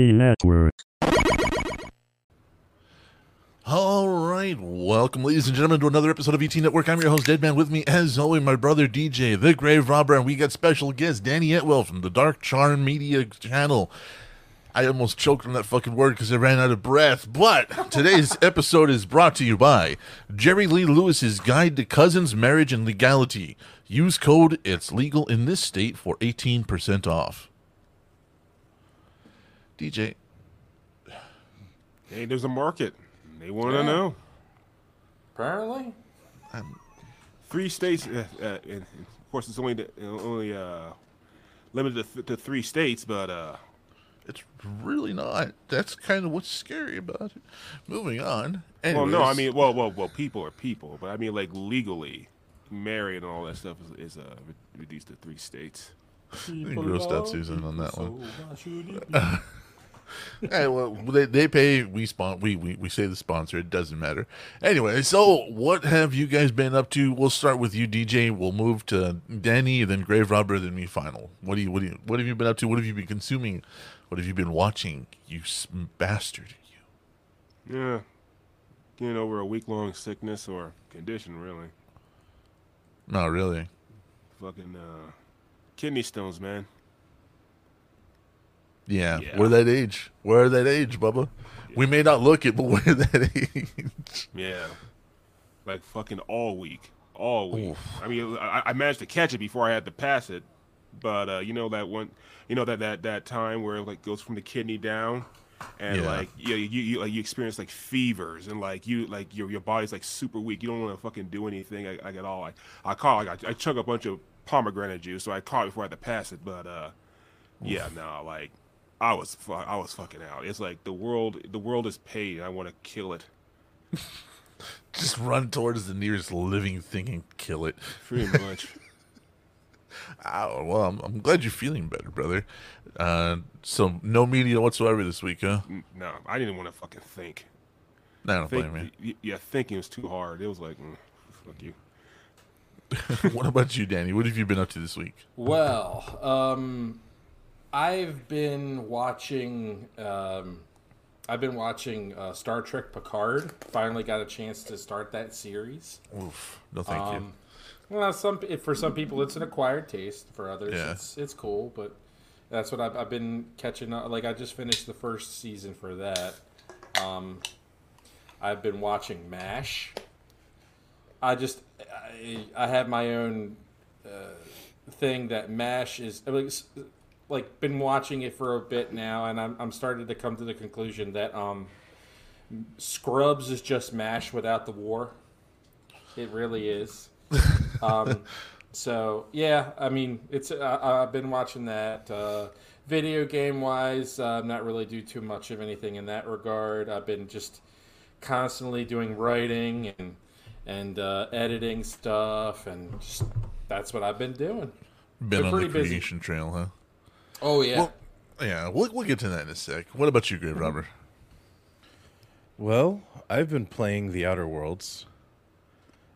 Network. All right, welcome, ladies and gentlemen, to another episode of ET Network. I'm your host, Deadman. With me, as always, my brother DJ, the Grave Robber, and we got special guest Danny Etwell from the Dark Charm Media channel. I almost choked on that fucking word because I ran out of breath. But today's episode is brought to you by Jerry Lee Lewis's Guide to Cousins, Marriage, and Legality. Use code It's Legal in this state for 18% off. DJ, Hey, there's a market. They want to Yeah. know. Apparently. Three states, uh, uh, and of course, it's only the- only uh, limited to, th- to three states, but uh, it's really not. That's kind of what's scary about it. Moving on. well, no, I mean, well, well, well, people are people, but I mean, like legally, married and all that stuff is, is uh, reduced to three states. You grossed out Susan on that one. one. Hey, well, they, they pay. We spon- we, we we say the sponsor. It doesn't matter. Anyway, so what have you guys been up to? We'll start with you, DJ. We'll move to Danny, then Grave Robber, then me. Final. What do you what do you what have you been up to? What have you been consuming? What have you been watching? You bastard! You. Yeah, getting over a week long sickness or condition, really. Not really. Fucking uh, kidney stones, man. Yeah, Yeah. we're that age. We're that age, Bubba. We may not look it, but we're that age. Yeah, like fucking all week, all week. I mean, I, I managed to catch it before I had to pass it, but uh, you know that one, you know that that that time where it like goes from the kidney down, and Yeah. like you, you you like you experience like fevers and like you like your your body's like super weak. You don't want to fucking do anything like, like at all. I I caught like I, I chug a bunch of pomegranate juice, so I caught it before I had to pass it. But uh, yeah, no, like I was fu- I was fucking out. It's like the world the world is paid. I want to kill it. Just run towards the nearest living thing and kill it. Pretty much. Ow, well, I'm, I'm glad you're feeling better, brother. Uh, so no media whatsoever this week, huh? No, I didn't want to fucking think. No, I don't think blame y- yeah, thinking was too hard. It was like, mm, fuck you. you. what about you, Danny? What have you been up to this week? Well, um, I've been watching. Um, I've been watching uh, Star Trek Picard. Finally got a chance to start that series. Oof, no thank Um, well, some for some people it's an acquired taste. For others, Yeah. it's it's cool. But that's what I've, I've been catching up. Like I just finished the first season for that. Um, I've been watching Mash. I just I, I have my own uh, thing that Mash is like, s- like been watching it for a bit now, and I'm I'm starting to come to the conclusion that um, Scrubs is just Mash without the war. It really is. um, so yeah, I mean, it's I, I've been watching that. Uh, video game wise, uh, I'm not really do too much of anything in that regard. I've been just constantly doing writing and and uh, editing stuff, and just that's what I've been doing. Been on the pretty busy. creation trail, huh? Oh yeah. Well, yeah, we'll, we'll get to that in a sec. What about you, Grave. Robber? Well, I've been playing The Outer Worlds,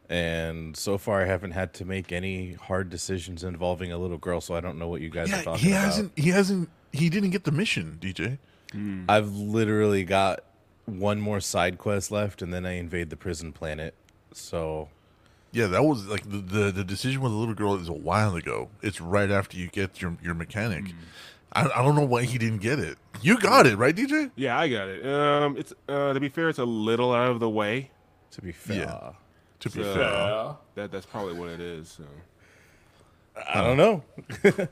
and so far I haven't had to make any hard decisions involving a little girl. So I don't know what you guys are Yeah, talking he hasn't. He hasn't. He didn't get the mission, DJ. Hmm. I've literally got one more side quest left, and then I invade the prison planet. So Yeah, that was like the, the the decision with the little girl is a while ago. It's right after you get your your mechanic. I, I don't know why he didn't get it. You got it right, DJ. Yeah, I got it. Um, it's uh, to be fair, it's a little out of the way. to be fair, Yeah. To be So- fair. That that's probably what it is. So. I don't know.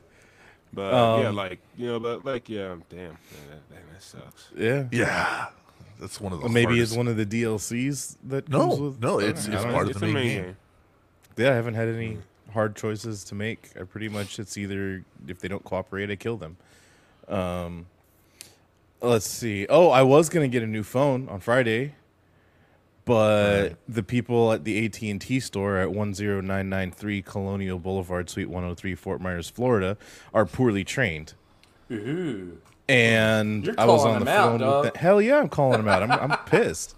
But yeah, Um, like you know, but like yeah, damn, man, that, damn, that sucks. Yeah, yeah, that's one of the. Well, maybe hardest- it's one of the DLCs that comes No, with. no, I it's don't it's part of the main, main game. game. Yeah, I haven't had any hard choices to make. I pretty much it's either if they don't cooperate, I kill them. Um, let's see. Oh, I was gonna get a new phone on Friday, but the people at the AT and T store at one zero nine nine three Colonial Boulevard, Suite one hundred three, Fort Myers, Florida, are poorly trained. Ooh. And I was on the them out, phone with them. Hell yeah, I'm calling them out. I'm, I'm pissed.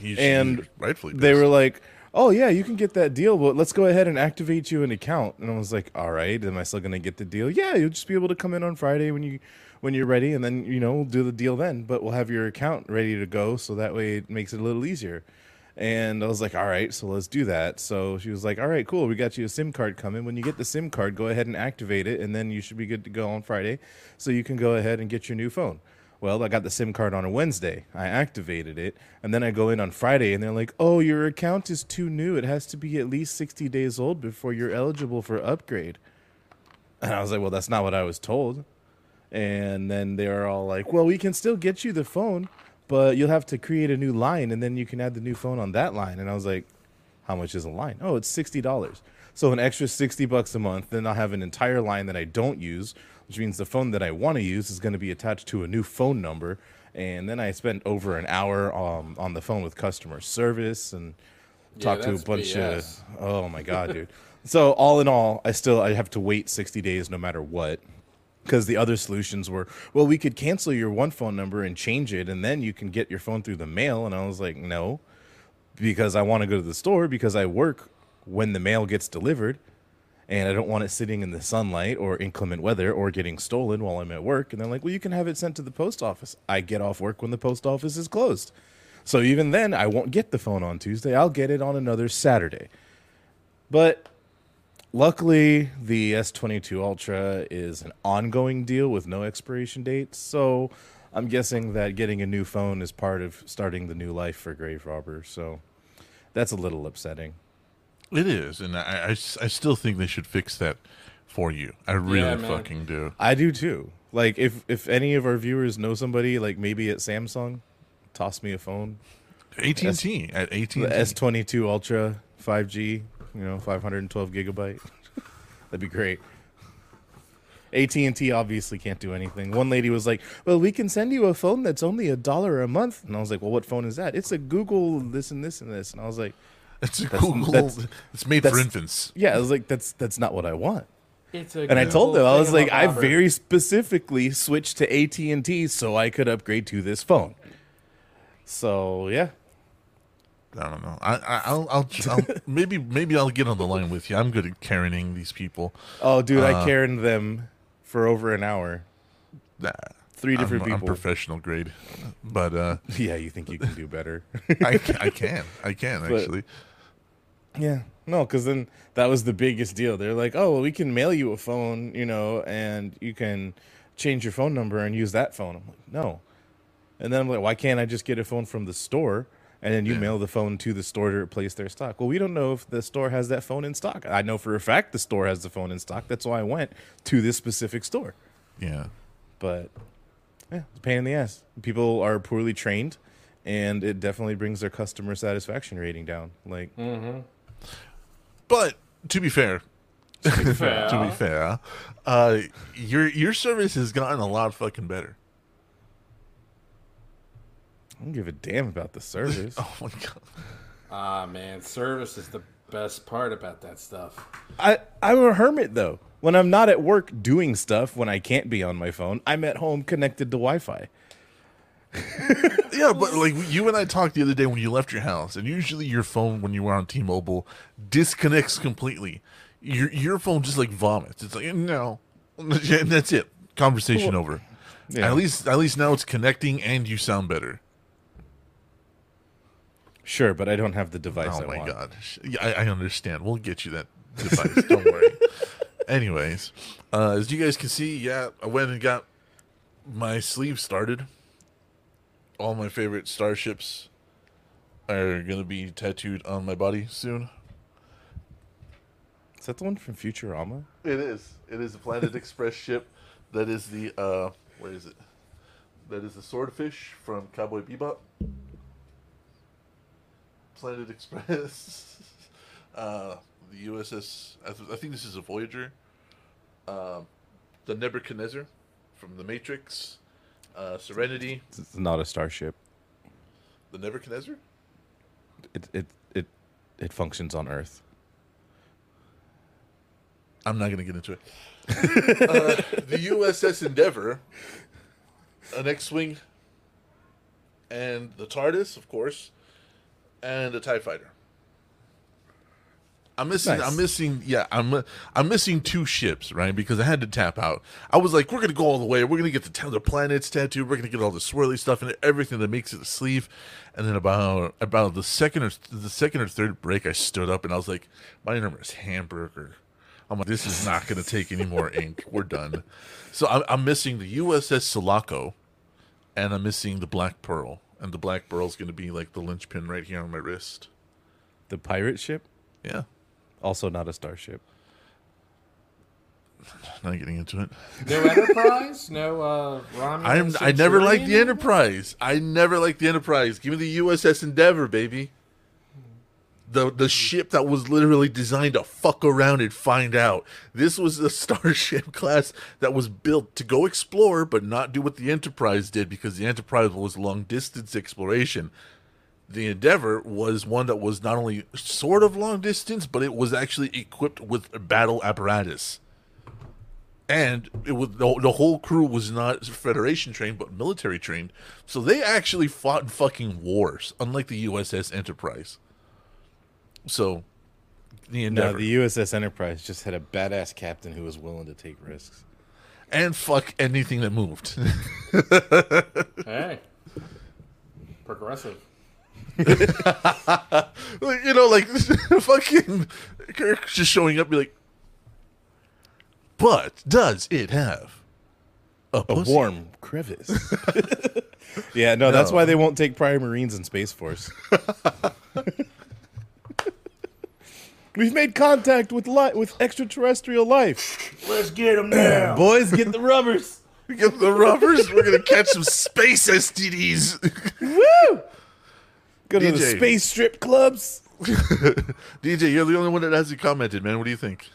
And rightfully, they were like, "Oh yeah, you can get that deal, but let's go ahead and activate you an account." And I was like, "All right, am I still gonna get the deal?" Yeah, you'll just be able to come in on Friday when you when you're ready, and then you know we'll do the deal then. But we'll have your account ready to go, so that way it makes it a little easier. And I was like, all right, so let's do that. So she was like, all right, cool. We got you a SIM card coming. When you get the SIM card, go ahead and activate it, and then you should be good to go on Friday. So you can go ahead and get your new phone. Well, I got the SIM card on a Wednesday. I activated it, and then I go in on Friday, and they're like, oh, your account is too new. It has to be at least 60 days old before you're eligible for upgrade. And I was like, well, that's not what I was told. And then they're all like, well, we can still get you the phone but you'll have to create a new line and then you can add the new phone on that line. And I was like, how much is a line? Oh, it's sixty dollars. So an extra sixty bucks a month. Then I'll have an entire line that I don't use, which means the phone that I want to use is going to be attached to a new phone number. And then I spent over an hour um, on the phone with customer service and Yeah, talked to a bunch BS. of. Oh my god, dude. So all in all, I still I have to wait sixty days no matter what because the other solutions were well we could cancel your one phone number and change it and then you can get your phone through the mail and i was like no because i want to go to the store because i work when the mail gets delivered and i don't want it sitting in the sunlight or inclement weather or getting stolen while i'm at work. And they're like well you can have it sent to the post office. I get off work when the post office is closed. So even then i won't get the phone on tuesday. I'll get it on another saturday. But Luckily, the S22 Ultra is an ongoing deal with no expiration date, so I'm guessing that getting a new phone is part of starting the new life for Grave Robber. So that's a little upsetting. It is, and I I still think they should fix that for you. I really Yeah, fucking do. I do too. Like if if any of our viewers know somebody like maybe at Samsung, toss me a phone. AT and T at AT The and S22 Ultra 5G, you know, 512 gigabyte. That'd be great. AT&T obviously can't do anything. One lady was like, "Well, we can send you a phone that's only a dollar a month." And I was like, "Well, what phone is that?" "It's a Google this and this and this." And I was like, It's a That's- Google. that's- it's made for infants. "Yeah, I was like, that's that's not what I want." It's a And I told them I was like, I very specifically switched to AT&T so I could upgrade to this phone. So, yeah. I don't know. I, I I'll, I'll, I'll maybe maybe I'll get on the line with you. I'm good at carrying these people. Oh, dude, I Uh, carried them for over an hour. Nah, Three different I'm, I'm people. professional grade, but uh, Yeah, you think you can do better. I, I can I can But- actually. Yeah. No, because then that was the biggest deal. They're like, oh, well, we can mail you a phone, you know, and you can change your phone number and use that phone. I'm like, no. And then I'm like, why can't I just get a phone from the store and then you Yeah. mail the phone to the store to replace their stock? Well, we don't know if the store has that phone in stock. I know for a fact the store has the phone in stock. That's why I went to this specific store. Yeah. But yeah, it's a pain in the ass. People are poorly trained, and it definitely brings their customer satisfaction rating down. Like, mm-hmm. But to be fair, Fair. to be fair, uh, your your service has gotten a lot fucking better. I don't give a damn about the service. Oh my god. Ah man, service is the best part about that stuff. I I'm a hermit though. When I'm not at work doing stuff, when I can't be on my phone, I'm at home connected to Wi-Fi. Yeah, but like you and I talked the other day when you left your house, and usually your phone when you were on T-Mobile disconnects completely. Your your phone just like vomits. It's like no, and that's it. Conversation over. Yeah. At least at least now it's connecting and you sound better. Sure, but I don't have the device. Oh I my want. god, Yeah, I, I understand. We'll get you that device. Don't worry. Anyways, uh, as you guys can see, yeah, I went and got my sleeve started. All my favorite starships are gonna be tattooed on my body soon. Is that the one from Futurama? It is. It is a Planet Express ship. That is the uh, where is it? That is the swordfish from Cowboy Bebop. Planet Express. uh, the USS. I, th- I think this is a Voyager. Um, the Nebuchadnezzar from the Matrix. Uh, Serenity. It's not a starship. The Nebuchadnezzar. It it it it functions on Earth. I'm not going to get into it. uh, the USS Endeavor, an X-wing, and the TARDIS, of course, and a Tie Fighter. I'm missing. Nice. I'm missing. Yeah, I'm. I'm missing two ships, right? Because I had to tap out. I was like, we're gonna go all the way. We're gonna get the ta- the planets tattooed. We're gonna get all the swirly stuff and everything that makes it a sleeve. And then about about the second or the second or third break, I stood up and I was like, my name is Hamburger. I'm like, this is not gonna take any more ink. We're done. So I'm, I'm missing the USS Sulaco, and I'm missing the Black Pearl. And the Black Pearl's gonna be like the linchpin right here on my wrist. The pirate ship, Yeah. Also not a starship. Not getting into it. No Enterprise. No uh, Romulan. I'm I never liked the Enterprise. I never liked the Enterprise. Give me the USS Endeavor, baby. The the ship that was literally designed to fuck around and find out. This was a starship class that was built to go explore but not do what the Enterprise did because the Enterprise was long distance exploration. The Endeavor was one that was not only sort of long distance, but it was actually equipped with battle apparatus and it was the, the whole crew was not Federation trained but military trained, so they actually fought in fucking wars, unlike the USS Enterprise. So, the No, Endeavor the USS Enterprise just had a badass captain who was willing to take risks. and fuck anything that moved. Hey. Progressive. Like, you know, like fucking Kirk just showing up, be like, but does it have a, A warm crevice. yeah, no, that's No. why they won't take prior Marines in Space Force. We've made contact with li- with extraterrestrial life. Let's get them now. Boys, get the rubbers. Get the rubbers. We're gonna catch some space STDs. Woo! Go to the DJ. space strip clubs. DJ, you're the only one that hasn't commented, man. What do you think?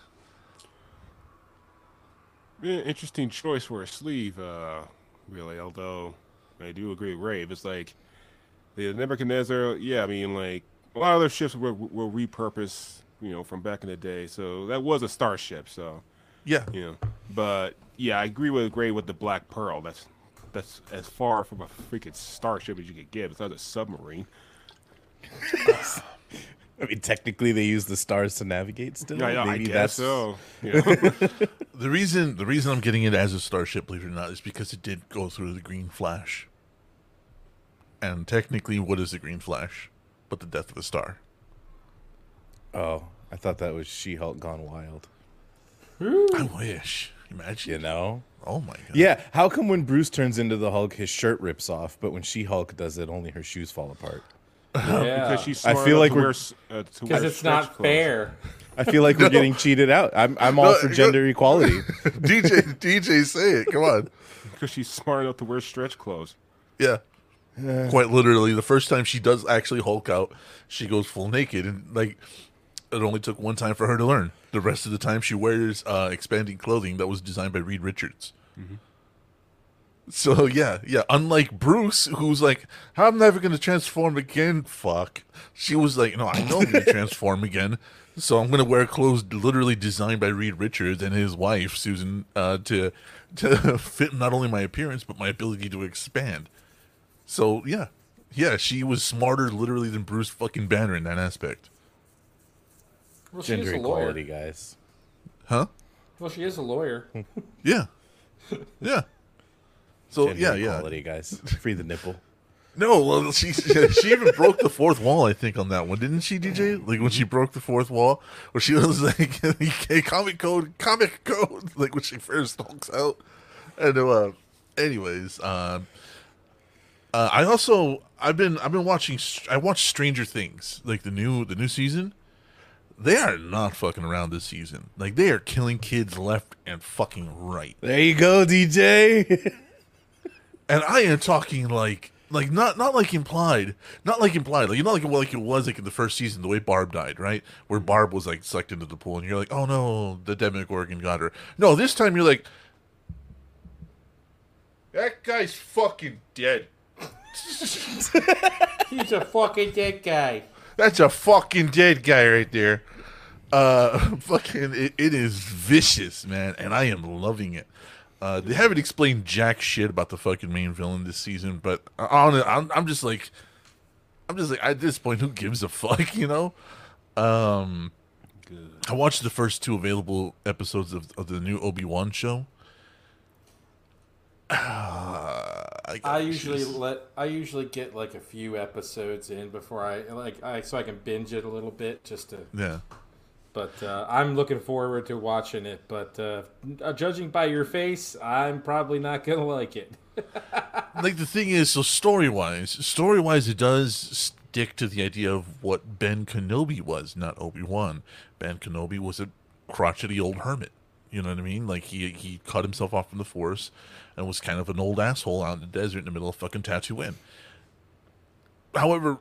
Yeah, interesting choice for a sleeve, uh, really. Although I do agree with Rave. It's like the Nebuchadnezzar. Yeah, I mean, like a lot of their ships were were repurposed, you know, from back in the day. So that was a starship. So Yeah, you know, but yeah, I agree with Gray with the Black Pearl. That's that's as far from a freaking starship as you could get. It's not a submarine. I mean, technically, they use the stars to navigate. Still, Yeah, yeah, I Maybe guess so. You know? the reason the reason I'm getting it as a starship, believe it or not, is because it did go through the Green Flash. And technically, what is the Green Flash? But the death of a star. Oh, I thought that was She-Hulk gone wild. I wish. Imagine. You know? Oh my god. Yeah. How come when Bruce turns into the Hulk, his shirt rips off, but when She-Hulk does it, only her shoes fall apart? Yeah. because she's I feel like to we're- wear, s- uh, Because it's not clothes. fair. I feel like we're getting cheated out. I'm I'm all No, for no. gender equality. DJ, DJ, say it. Come on. Because she's smart enough to wear stretch clothes. Yeah. Quite literally, the first time she does actually Hulk out, she goes full naked, and like it only took one time for her to learn. The rest of the time, she wears uh, expanding clothing that was designed by Reed Richards. So yeah, yeah. Unlike Bruce, who's like, "I'm never going to transform again." Fuck. She was like, "No, I know I'm going to transform again." So I'm going to wear clothes literally designed by Reed Richards and his wife Susan uh, to to fit not only my appearance but my ability to expand. So yeah, yeah, she was smarter literally than Bruce fucking Banner in that aspect, Well, she is gender a lawyer. equality, guys. huh? Well, she is a lawyer. Yeah, yeah. So yeah, yeah. equality, guys. Free the nipple. No, well, she she even broke the fourth wall. I think on that one, didn't she, DJ? Like when she broke the fourth wall, where she was like, "Hey, "Comic code, comic code," like when she first hulks out. And uh, anyways, um, uh, I also I've been I've been watching I watched Stranger Things, like the new the new season. They are not fucking around this season. Like they are killing kids left and fucking right. There you go, DJ. And I am talking like like not not like implied, not like implied, like you know like like it was like in the first season the way Barb died, right? Where Barb was like sucked into the pool, and you're like, oh no, the Demogorgon got her. No, this time you're like, that guy's fucking dead. He's a fucking dead guy. That's a fucking dead guy right there. Uh, fucking, it, it is vicious, man, and I am loving it. Uh, they haven't explained jack shit about the fucking main villain this season, but on I'm, I'm just like, I'm just like at this point, who gives a fuck, you know? Um, good. I watched the first two available episodes of, of the new Obi Wan show. Uh, I, I usually let I usually get like a few episodes in before I like I so I can binge it a little bit just to. yeah. But uh, I'm looking forward to watching it. But uh, uh, judging by your face, I'm probably not gonna like it. like the thing is, so story wise, story wise, it does stick to the idea of what Ben Kenobi was, not Obi Wan. Ben Kenobi was a crotchety old hermit. You know what I mean? Like he he cut himself off from the force and was kind of an old asshole out in the desert in the middle of fucking Tatooine. However,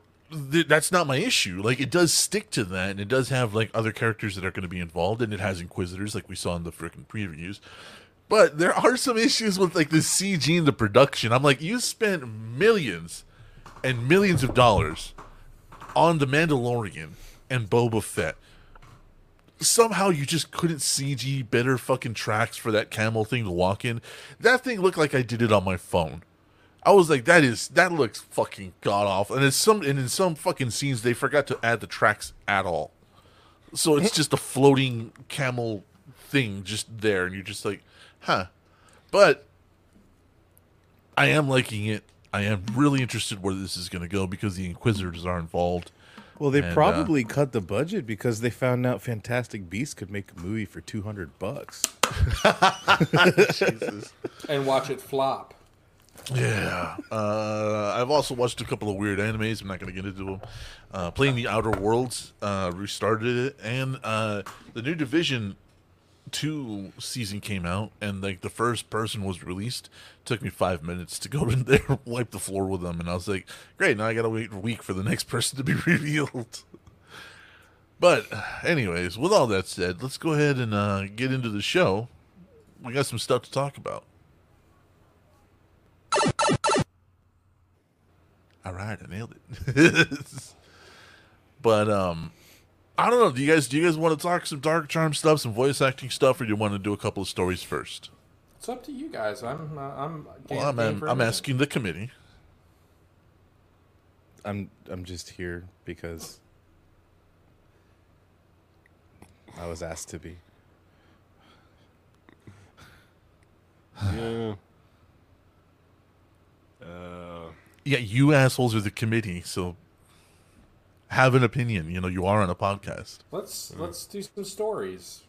th- that's not my issue. Like it does stick to that, and it does have like other characters that are going to be involved, and it has Inquisitors, like we saw in the freaking previews. But there are some issues with like the CG and the production. I'm like, you spent millions and millions of dollars on the Mandalorian and Boba Fett. Somehow you just couldn't CG better fucking tracks for that camel thing to walk in. That thing looked like I did it on my phone. I was like, that is that looks fucking god awful. And it's some and in some fucking scenes they forgot to add the tracks at all. So it's just a floating camel thing just there, and you're just like, huh. But I am liking it. I am really interested where this is going to go because the Inquisitors are involved. Well, they And, uh, probably cut the budget because they found out Fantastic Beasts could make a movie for two hundred bucks. Jesus. and watch it flop. Yeah. Uh, I've also watched a couple of weird animes. I'm not going to get into them. Uh, playing the Outer Worlds uh, restarted it, and uh, the new Division two season came out, and like the first person was released. Took me five minutes to go in there, wipe the floor with them, and I was like, "Great! Now I got to wait a week for the next person to be revealed." But, anyways, with all that said, let's go ahead and uh, get into the show. We got some stuff to talk about. All right, I nailed it. but um, I don't know. Do you guys do you guys want to talk some dark charm stuff, some voice acting stuff, or do you want to do a couple of stories first? It's up to you guys. I'm uh, I'm game, Well, I'm game I'm, for I'm asking the committee. I'm I'm just here because I was asked to be. Yeah. Uh, Yeah, you assholes are the committee, so have an opinion. You know, you are on a podcast. Let's let's do some stories.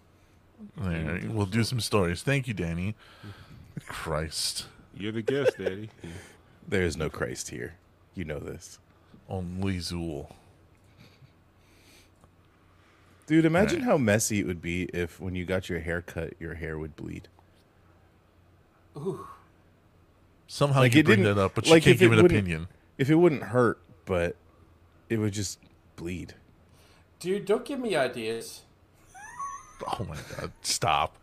There, we'll do some stories. Thank you, Danny. Christ, you're the guest, Daddy. There is no Christ here. You know this. only Zuul. Dude, imagine Right. how messy it would be if when you got your hair cut, your hair would bleed. Somehow Like, you it bring didn't- that up, but like, you if can't give an opinion. If it wouldn't hurt, but it would just bleed. Dude, don't give me ideas. Oh my god! Stop.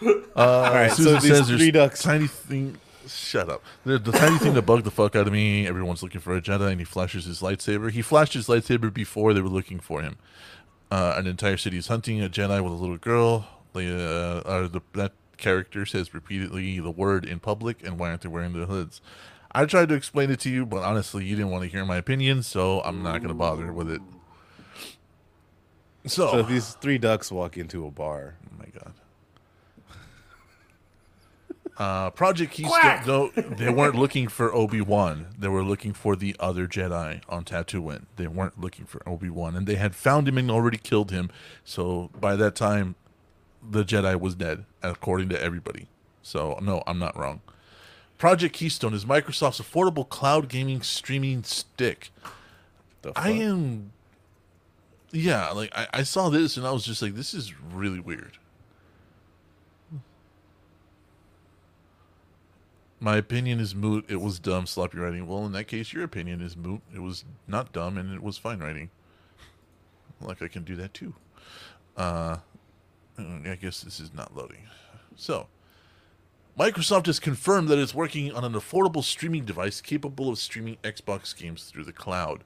All right, Susan so these says there's three ducks. tiny thing. Shut up. The, the tiny thing that bugged the fuck out of me. Everyone's looking for a Jedi, and he flashes his lightsaber. He flashed his lightsaber before they were looking for him. Uh, an entire city is hunting a Jedi with a little girl. They, uh, uh, the, that character says repeatedly the word in public, and why aren't they wearing the hoods? I tried to explain it to you, but honestly, you didn't want to hear my opinion, so I'm not going to bother with it. So, So if these three ducks walk into a bar, Oh my god. Uh, Project Keystone. Quack! No, they weren't looking for Obi Wan. They were looking for the other Jedi on Tatooine. They weren't looking for Obi Wan, and they had found him and already killed him. So by that time, the Jedi was dead, according to everybody. So no, I'm not wrong. Project Keystone is Microsoft's affordable cloud gaming streaming stick. the I am. Yeah, like I, I saw this and I was just like, this is really weird. My opinion is moot. It was dumb, sloppy writing. Well, in that case, your opinion is moot. It was not dumb and it was fine writing. Like I can do that too. Uh, I guess this is not loading. So, Microsoft has confirmed that it's working on an affordable streaming device capable of streaming Xbox games through the cloud.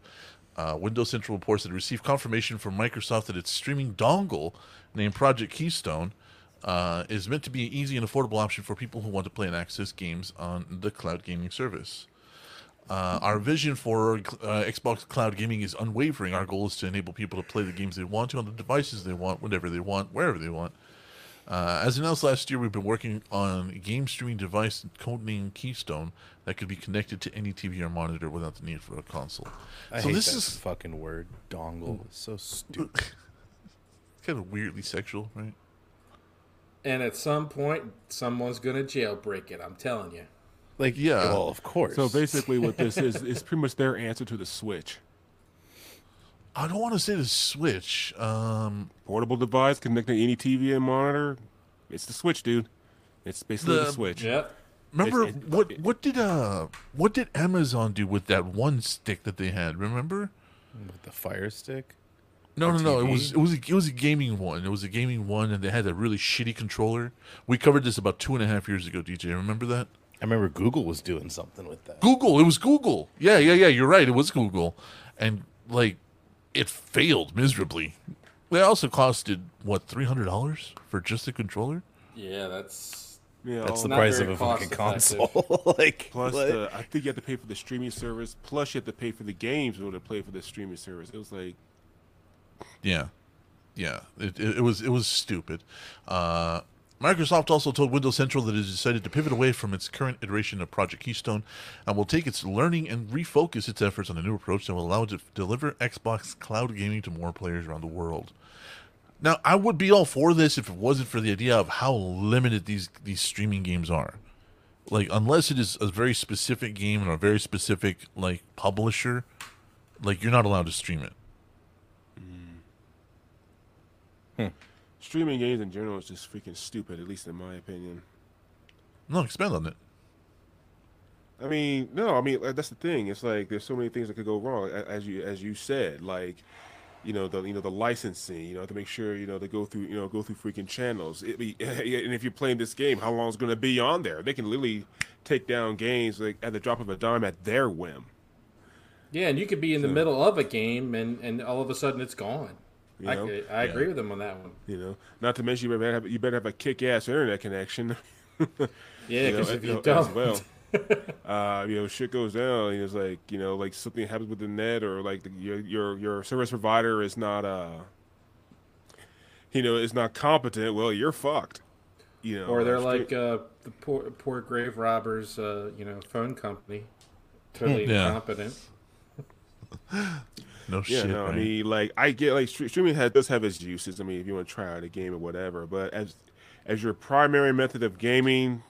Uh, Windows Central reports that it received confirmation from Microsoft that its streaming dongle, named Project Keystone, uh, is meant to be an easy and affordable option for people who want to play and access games on the cloud gaming service. Uh, our vision for uh, Xbox Cloud Gaming is unwavering. Our goal is to enable people to play the games they want to on the devices they want, whenever they want, wherever they want. Uh, as announced last year, we've been working on a game streaming device codenamed Keystone that could be connected to any TV or monitor without the need for a console. I so hate this that is fucking word dongle. It's so stupid. kind of weirdly sexual, right? And at some point, someone's gonna jailbreak it. I'm telling you. Like, Yeah. well, of course. So basically, what this is is pretty much their answer to the Switch. I don't want to say the Switch. Um, Portable device connecting to any TV and monitor. It's the Switch, dude. It's basically the, The- Switch. Yep. remember It's- it- what? it- What did uh? What did Amazon do with that one stick that they had? Remember? with the fire stick. No, no, no. It was it was a, it was a gaming one. It was a gaming one, and they had a really shitty controller. We covered this about two and a half years ago. DJ, remember that? I remember Google was doing something with that. Google. It was Google. Yeah, yeah, yeah. You're right. It was Google, and like it failed miserably. They also costed what three hundred dollars for just the controller. Yeah, that's Yeah, That's the price of a fucking console. like, Plus, the, I think you have to pay for the streaming service. Plus, you have to pay for the games in order to play for the streaming service. It was like, Yeah, yeah. It, it, it was it was stupid. Uh, Microsoft also told Windows Central that it has decided to pivot away from its current iteration of Project Keystone and will take its learning and refocus its efforts on a new approach that will allow it to deliver Xbox cloud gaming to more players around the world. Now, I would be all for this if it wasn't for the idea of how limited these these streaming games are. Like, unless it is a very specific game and a very specific like publisher, like you're not allowed to stream it. Hmm. Hmm. Streaming games in general is just freaking stupid, at least in my opinion. No, expand on it. I mean, no, I mean that's the thing. It's like there's so many things that could go wrong, as you as you said, like you know the you know the licensing, you know to make sure you know to go through you know go through freaking channels. It be, and if you're playing this game, how long is going to be on there? They can literally take down games like at the drop of a dime at their whim. yeah, and you could be in the middle of a game and and all of a sudden it's gone. You I, know? I agree with him on that one. You know, not to mention you better have you better have a kick-ass internet connection. Yeah, you know, because if you as don't, well. uh, you know, shit goes down. and It's like you know, like something happens with the net, or like the, your your your service provider is not uh, you know, is not competent. Well, you're fucked. You know, or they're like uh, the poor poor grave robbers, uh, you know, phone company, totally Yeah. incompetent. No yeah, shit. no, I mean, like I get like streaming has, does have its uses. I mean, if you want to try out a game or whatever, but as as your primary method of gaming,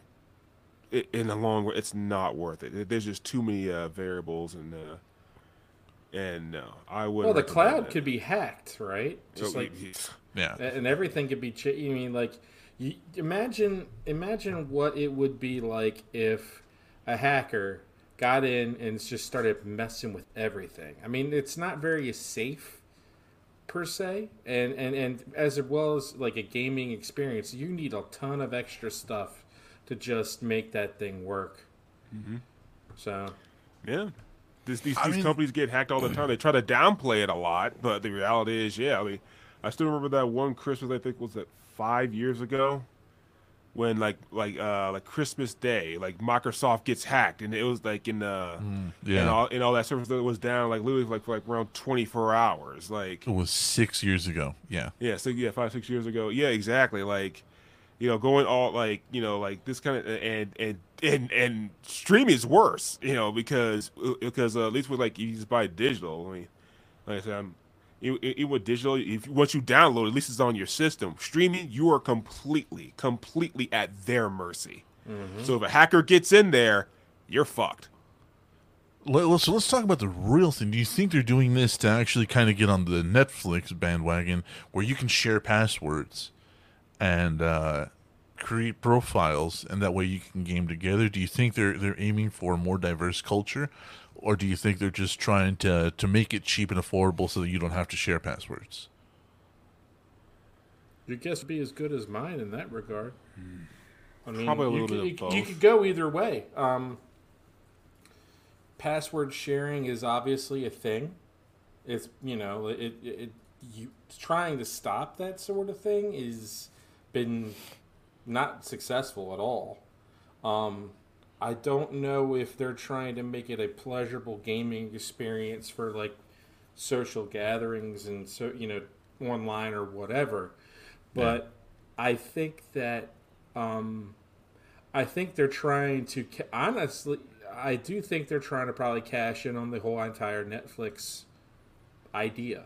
i in the long run, it's not worth it. There's just too many uh, variables and uh, and no, I would. Well, the cloud could be hacked, right? Just like yeah. and everything could be. Ch- you mean like, you, imagine imagine what it would be like if a hacker got in and just started messing with everything. I mean, it's not very safe per se, and and and as well as like a gaming experience, you need a ton of extra stuff to just make that thing work. Mm-hmm. So Yeah. This, these these mean- companies get hacked all the time. They try to downplay it a lot, but the reality is, yeah. I mean, I still remember that one Christmas. I think was that five years ago, when like like uh like Christmas Day, like Microsoft gets hacked, and it was like in the yeah. and all and all that service that was down like literally like for like around twenty four hours. Like It was six years ago. Yeah. yeah, so yeah, five six years ago. Yeah, exactly. Like you know, going all like you know like this kind of and and and and streaming is worse. You know because because uh, at least with like you just buy digital. I mean, like I said, I'm, even even with digital, if once you download, at least it's on your system. Streaming, you are completely completely at their mercy. So if a hacker gets in there, you're fucked. Let, let's, so let's talk about the real thing. Do you think they're doing this to actually kind of get on the Netflix bandwagon where you can share passwords and uh, create profiles, and that way you can game together? Do you think they're they're aiming for a more diverse culture, or do you think they're just trying to to make it cheap and affordable so that you don't have to share passwords? your guess would be as good as mine in that regard. I mean, Probably a you little could, bit of you, you could go either way. Um, password sharing is obviously a thing. It's you know it, it, it you trying to stop that sort of thing is been not successful at all. Um, I don't know if they're trying to make it a pleasurable gaming experience for like social gatherings and so you know online or whatever. But I think that um, I think they're trying to ca- honestly. I do think they're trying to probably cash in on the whole entire Netflix idea,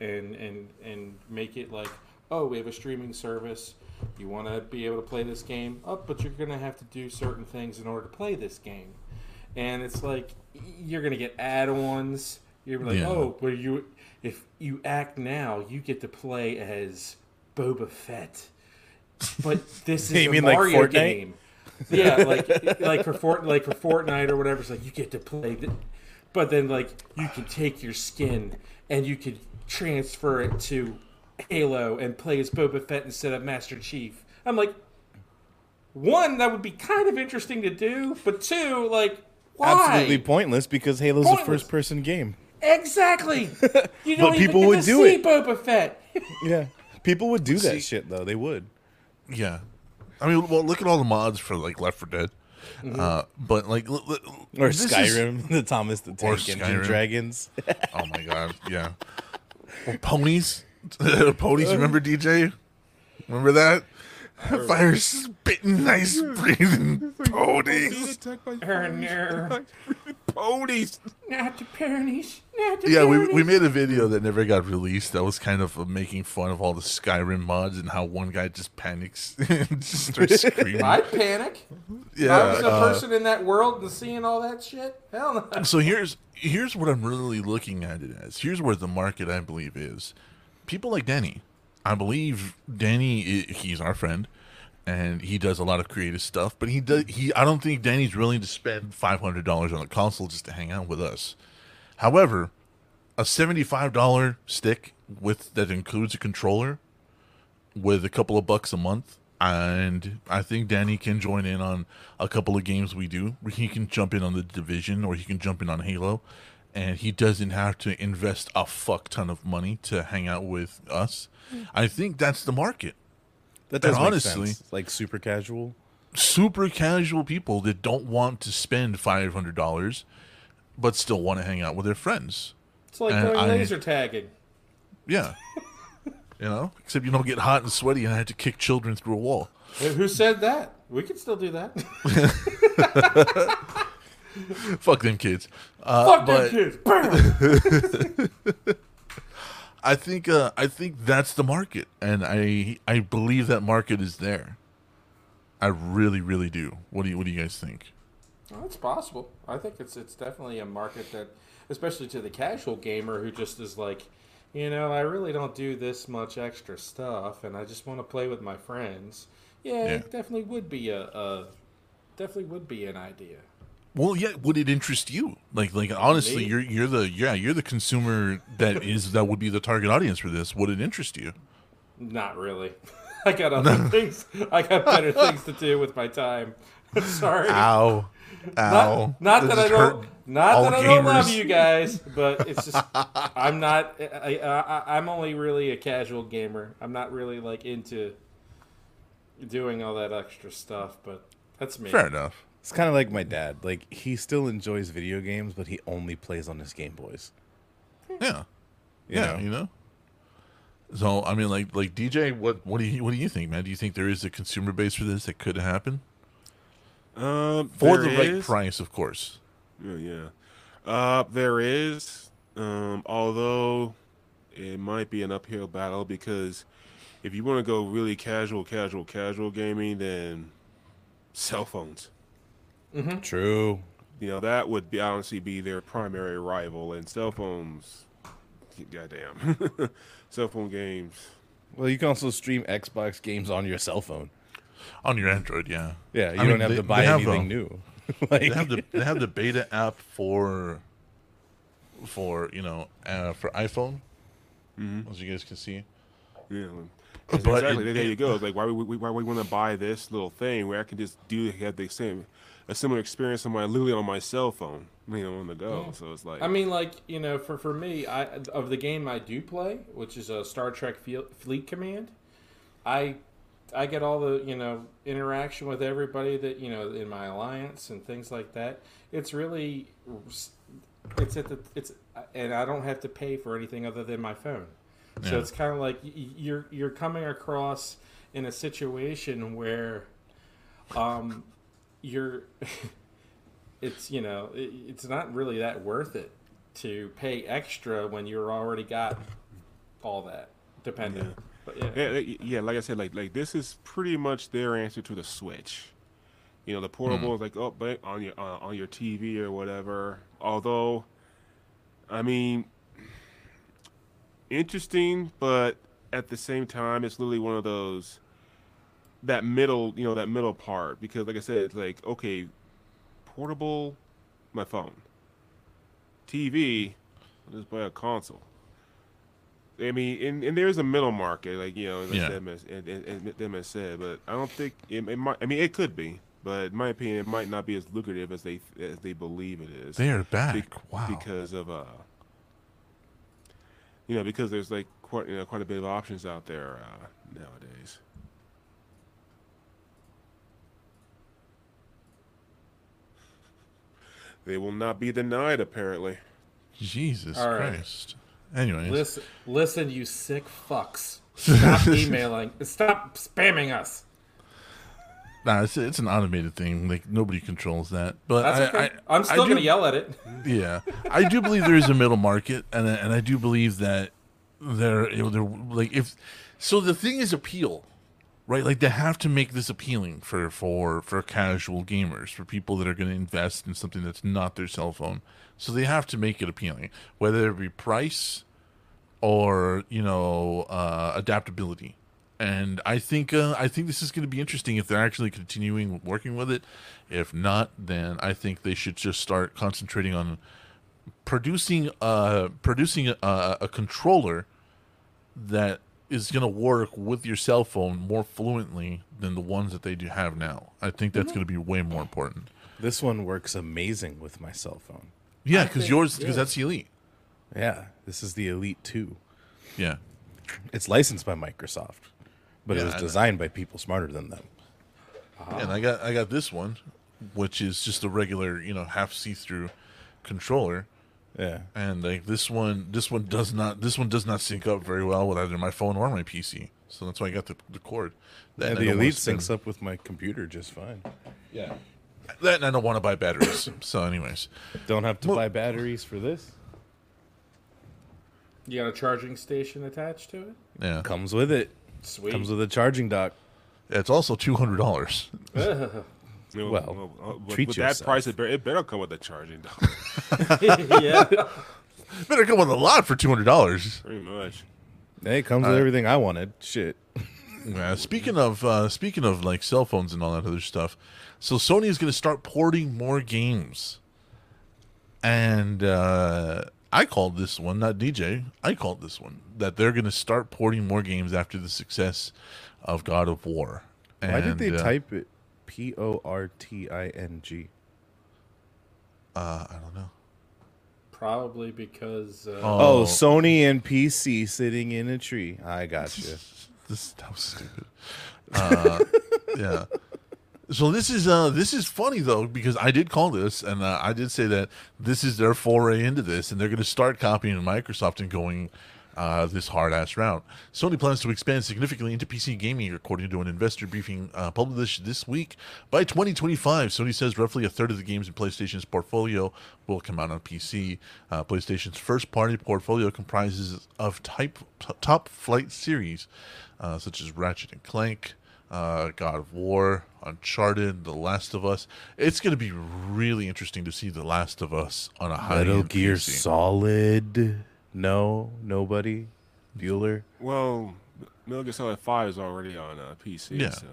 and and and make it like, oh, we have a streaming service. You want to be able to play this game, oh, but you're gonna have to do certain things in order to play this game, and it's like you're gonna get add-ons. You're like, Yeah. oh, but you if you act now, you get to play as Boba Fett. But this is You a mean like Mario Fortnite? game. Yeah, like like for Fort like for Fortnite or whatever. It's like you get to play, but then like you can take your skin and you can transfer it to Halo and play as Boba Fett instead of Master Chief. I'm like, one that would be kind of interesting to do, but two, like, why? Absolutely pointless because Halo's Pointless. a first person game. Exactly. You don't But even people get would to do see it. Boba Fett. Yeah. People would do See- that shit though. They would. Yeah, I mean, well, look at all the mods for like Left 4 Dead. Uh, but like, l- l- Or this is- Skyrim, the Thomas the Tank Engine Dragons. oh my god, yeah. Or ponies, ponies. Remember DJ? Remember that? Fire spitting, nice breathing ponies. Ponies. Not the ponies. Not the Yeah, we, we made a video that never got released. That was kind of uh, making fun of all the Skyrim mods and how one guy just panics and just starts screaming. I'd panic. Yeah, I was a uh, person in that world and seeing all that shit. Hell no. so here's here's what I'm really looking at it as. Here's where the market I believe is. People like Danny. I believe Danny he's our friend and he does a lot of creative stuff, but he does he I don't think Danny's willing to spend $500 on a console just to hang out with us. However, a $75 stick with that includes a controller with a couple of bucks a month and I think Danny can join in on a couple of games we do. He can jump in on the division or he can jump in on Halo and he doesn't have to invest a fuck ton of money to hang out with us. Hmm. I think that's the market. That does And make honestly- sense. Like super casual. Super casual people that don't want to spend $500 but still want to hang out with their friends. It's like And going I- laser tagging. Yeah. you know, except you don't get hot and sweaty and I had to kick children through a wall. Who said that? We could still do that. Fuck them kids. Uh, Fuck but- them kids. I think uh, I think that's the market, and I I believe that market is there. I really, really do. What do you What do you guys think? Well, it's possible. I think it's it's definitely a market that, especially to the casual gamer who just is like, you know, I really don't do this much extra stuff, and I just want to play with my friends. Yeah, Yeah. it definitely would be a, a definitely would be an idea. Well, yeah. Would it interest you? Like, like honestly, Me? you're you're the yeah you're the consumer that is that would be the target audience for this. Would it interest you? Not really. I got other things. I got better things to do with my time. Sorry. Ow, ow. Not, not that I don't. hurt Not all that I don't love you guys, but it's just I'm not. I, I, I'm only really a casual gamer. I'm not really like into doing all that extra stuff. But that's me. Fair enough. It's kind of like my dad. Like he still enjoys video games, but he only plays on his Game Boys. Yeah, You yeah. know? You know. So I mean, like, like DJ, what what do you what do you think, man? Do you think there is a consumer base for this that could happen Um, for there the right is- price, of course? Yeah, yeah. Uh, there is, um, although it might be an uphill battle because if you want to go really casual, casual, casual gaming, then cell phones. True. You know that would be honestly be their primary rival, and cell phones. Goddamn, cell phone games. Well, you can also stream Xbox games on your cell phone. On your Android, yeah. Yeah, you I don't mean, have they- to buy have, anything uh, new. They like, have the they have the beta app for for you know uh, for iPhone, as you guys can see. Yeah. But exactly. it- there you go. It's like why we, why would we want to buy this little thing where I can just do have the same a similar experience on my literally on my cell phone, you know, on the go. So it's like I mean, like you know, for for me, I of the game I do play, which is a Star Trek Fleet Command, I I get all the you know interaction with everybody that you know in my alliance and things like that. It's really it's at the it's and I don't have to pay for anything other than my phone. So Yeah. it's kind of like y- y- you're you're coming across in a situation where um you're it's you know it, it's not really that worth it to pay extra when you're already got all that dependent. But yeah. Yeah, like- yeah, like I said, like like this is pretty much their answer to the Switch. You know, the portable is like oh, but on your uh, on your TV or whatever. Although, I mean, interesting, but at the same time, it's literally one of those that middle, you know, that middle part. Because, like I said, it's like okay, portable, my phone, TV, I'll just buy a console. I mean, and, and there's a middle market, like you know, like Yeah. them, has, and, and, and them has said, but I don't think it, it might. I mean, it could be, but in my opinion, it might not be as lucrative as they as they believe it is. They're back. Be- wow. Because of uh, you know, because there's like quite you know quite a bit of options out there uh, nowadays. They will not be denied, apparently. Jesus All right. Christ. Anyways, Listen, listen, you sick fucks. Stop emailing. Stop spamming us. nah, it's, it's an automated thing. Like nobody controls that. But That's I, okay. I, I'm still I going do- to yell at it. Yeah, I do believe there is a middle market, and I- and I do believe that there, you know, there, like if so, the thing is appeal, right? Like they have to make this appealing for for for casual gamers, for people that are going to invest in something that's not their cell phone. So they have to make it appealing, whether it be price or you know uh, adaptability. And I think uh, I think this is going to be interesting if they're actually continuing working with it. If not, then I think they should just start concentrating on producing uh producing a, a controller that is going to work with your cell phone more fluently than the ones that they do have now. I think that's going to be way more important. This one works amazing with my cell phone. Yeah, because yours because yeah. that's the elite. Yeah, this is the Elite 2. Yeah. It's licensed by Microsoft, but Yeah, it was designed by people smarter than them. And I got I got this one, which is just a regular, you know, half see through controller. Yeah. And like this one, this one does not this one does not sync up very well with either my phone or my PC. So that's why I got the, the cord. That And and the don't Elite spend- syncs up with my computer just fine. Yeah. That and I don't want to buy batteries. so, anyways, Don't have to Well- buy batteries for this. You got a charging station attached to it? yeah, Comes with it. Sweet. Comes with a charging dock. it's also two hundred dollars. You know, Well, uh, with, treat with yourself. that price, it better, it better come with a charging dock. yeah. Better come with a lot for two hundred dollars. Pretty much. Hey, it comes with everything I wanted. Shit. Yeah. Speaking of uh, speaking of like cell phones and all that other stuff, so Sony is going to start porting more games, and uh, I called this one not DJ. I called this one that they're going to start porting more games after the success of God of War. Why did they uh, type it P O R T I N G? Uh, I don't know. Probably because. Uh, Oh, Oh. Sony and PC sitting in a tree. I got you. This that was stupid. Uh, yeah. So this is uh this is funny though because I did call this and uh, I did say that this is their foray into this and they're going to start copying Microsoft and going uh, this hard ass route. Sony plans to expand significantly into PC gaming, according to an investor briefing uh, published this week. By 2025, Sony says roughly a third of the games in PlayStation's portfolio will come out on PC. Uh, PlayStation's first-party portfolio comprises of type t- top flight series uh, such as Ratchet and Clank, uh, God of War, Uncharted, The Last of Us. It's going to be really interesting to see The Last of Us on a high Metal Gear Solid. No, nobody. Bueller. Well, Metal Gear Solid 5 is already on uh, PC. Yeah. So.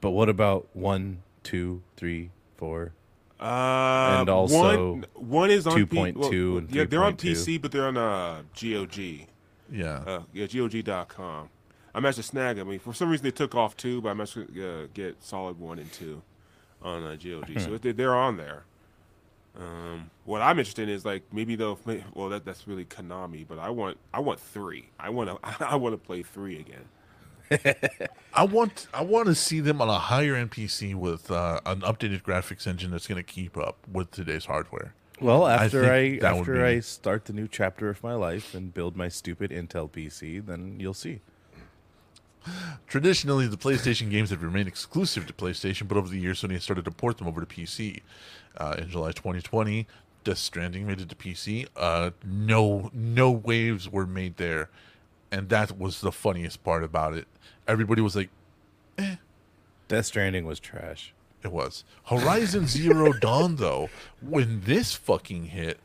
But what about one, two, three, four? Uh, And also one, one is on P- 2.2 well, and yeah, they're on 3.2. PC, but they're on uh, GOG. Yeah. Uh, yeah, GOG.com. I managed to snag. I mean, for some reason they took off two, but I managed to uh, get Solid One and Two on uh, GOG. Hmm. so they're on there. Um, what I'm interested in is like maybe they'll. may- Well, that that's really Konami, but I want I want three. I want to I want to play three again. I want I want to see them on a higher end PC with uh, an updated graphics engine that's going to keep up with today's hardware. Well, after think I, after be- I start the new chapter of my life and build my stupid Intel PC, then you'll see. Traditionally, the PlayStation games have remained exclusive to PlayStation, but over the years, Sony has started to port them over to PC. Uh, in July 2020, Death Stranding made it to PC. Uh, no, no waves were made there, and that was the funniest part about it. Everybody was like, eh. Death Stranding was trash. It was Horizon Zero Dawn though. When this fucking hit,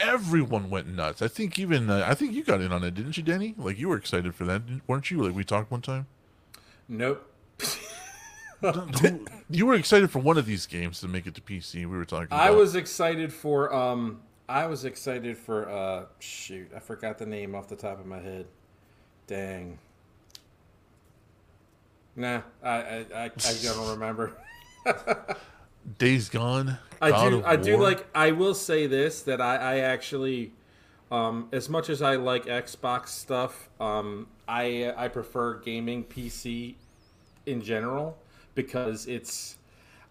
everyone went nuts. I think even uh, I think you got in on it, didn't you, Danny? Like you were excited for that, weren't you? Like we talked one time. Nope. You were excited for one of these games to make it to PC. We were talking. About. I was excited for um I was excited for uh shoot, I forgot the name off the top of my head. Dang. Nah, I I, I, I don't remember. Days Gone. I do I do like I will say this that I, I actually um as much as I like Xbox stuff, um I I prefer gaming PC in general because it's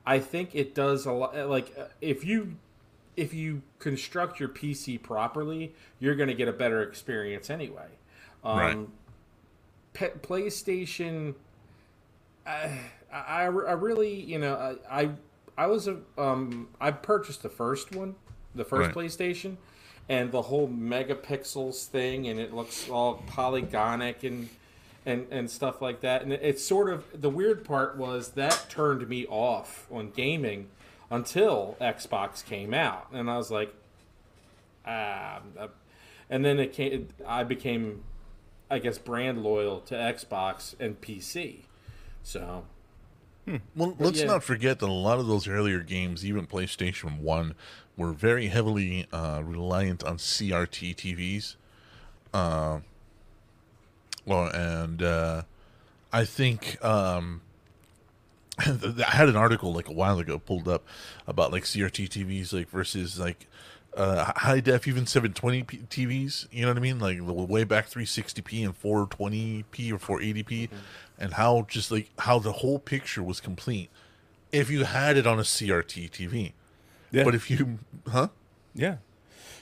I think it does a lot like if you if you construct your PC properly, you're going to get a better experience anyway. Um, Right. Pe- PlayStation, I, I, I really, you know, I, I, I was a, um, I purchased the first one, the first Right. PlayStation, and the whole megapixels thing, and it looks all polygonic and, and, and stuff like that. And it's sort of the weird part was that turned me off on gaming until Xbox came out, and I was like, ah, uh, and then it came. I became, I guess, brand loyal to Xbox and PC. So Well, let's yeah. not forget that a lot of those earlier games, even PlayStation One, were very heavily uh, reliant on CRT TVs. Uh, well, and uh, I think um, I had an article like a while ago pulled up about like CRT TVs, like versus like uh, high def, even 720p TVs. You know what I mean? Like the way back 360p and 420p or 480p, and how just like how the whole picture was complete if you had it on a CRT TV. Yeah. But if you, huh? Yeah.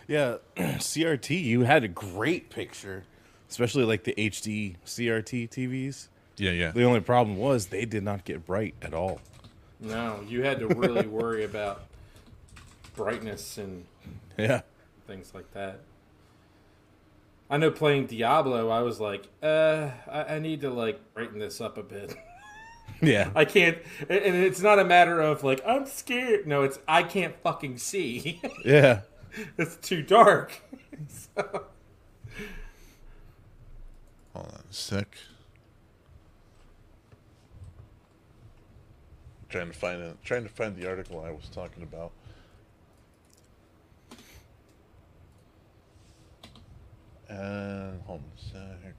Yeah. CRT, you had a great picture, especially like the HD CRT TVs. Yeah, yeah. The only problem was they did not get bright at all. no, you had to really worry about brightness and Yeah. things like that. I know playing Diablo, I was like, uh, I, I need to like brighten this up a bit. Yeah. I can't, and it's not a matter of like I'm scared. No, it's I can't fucking see. Yeah. it's too dark. So- Hold on a sec. Trying to find it. Trying to find the article I was talking about. And hold on a sec.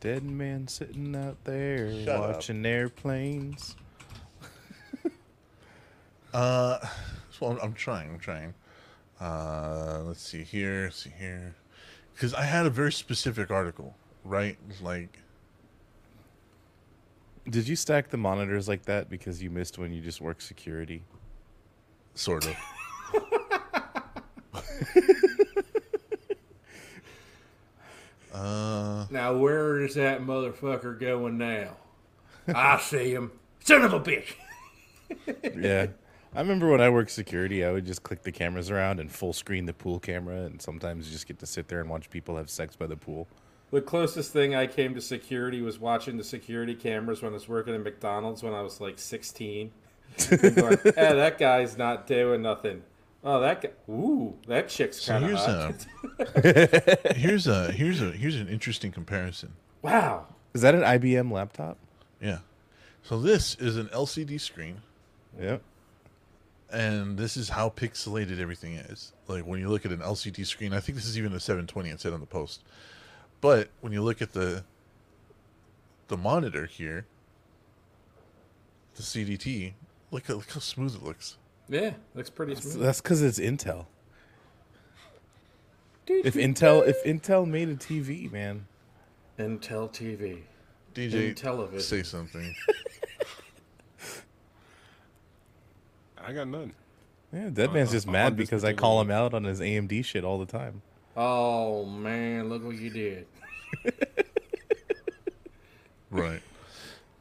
Dead man sitting out there Shut up. watching airplanes. Uh, so I'm, I'm trying. I'm trying. Uh, let's see here. Let's see here. Because I had a very specific article, right? Like, Did you stack the monitors like that because you missed when you just worked security? sort of. Uh, Now where is that motherfucker going now? I see him. Son of a bitch. yeah. I remember when I worked security, I would just click the cameras around and full screen the pool camera, and sometimes you just get to sit there and watch people have sex by the pool. The closest thing I came to security was watching the security cameras when I was working at McDonald's when I was like 16. And going, eh, that guy's not doing nothing. Oh, that guy. Ooh, that chick's so kind of here's hot. Um, a here's a here's a here's an interesting comparison. wow. Is that an IBM laptop? Yeah. So this is an LCD screen, Yep. and this is how pixelated everything is. Like when you look at an LCD screen, I think this is even a 720. It said on the post. But when you look at the the monitor here, the CDT, look at look how smooth it looks. Yeah, looks pretty So smooth. that's because it's Intel. If Intel if Intel made a TV, man. Intel TV. DJ, In television. say something. I got none. Yeah, Dead Man's uh, just on mad because I call him out on his AMD shit all the time. Oh man, look what you did. right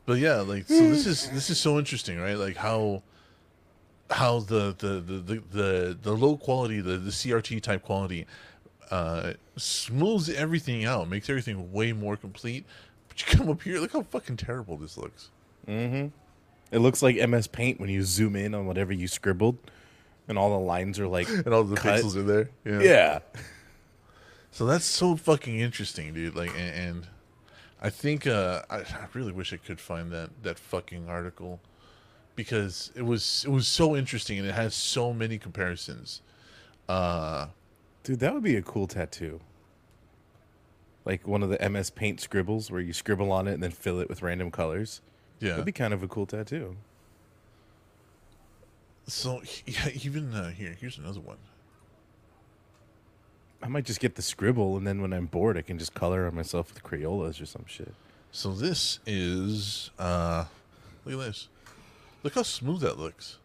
but yeah like so this is this is so interesting right like how how the the the the, the, low quality the, the crt type quality uh smooths everything out makes everything way more complete but you come up here look how fucking terrible this looks Mm-hmm. It looks like MS Paint when you zoom in on whatever you scribbled, and all the lines are like and all the cut. pixels are there Yeah, So that's so fucking interesting, dude. Like, and, and I think uh, I, I really wish I could find that that fucking article because it was it was so interesting and it has so many comparisons. Uh, dude, that would be a cool tattoo. Like one of the MS Paint scribbles where you scribble on it and then fill it with random colors. yeah. That'd be kind of a cool tattoo. so yeah, even uh, here, here's another one. I might just get the scribble, and then when I'm bored, I can just color on myself with Crayolas or some shit. So this is uh, look at this. Look how smooth that looks.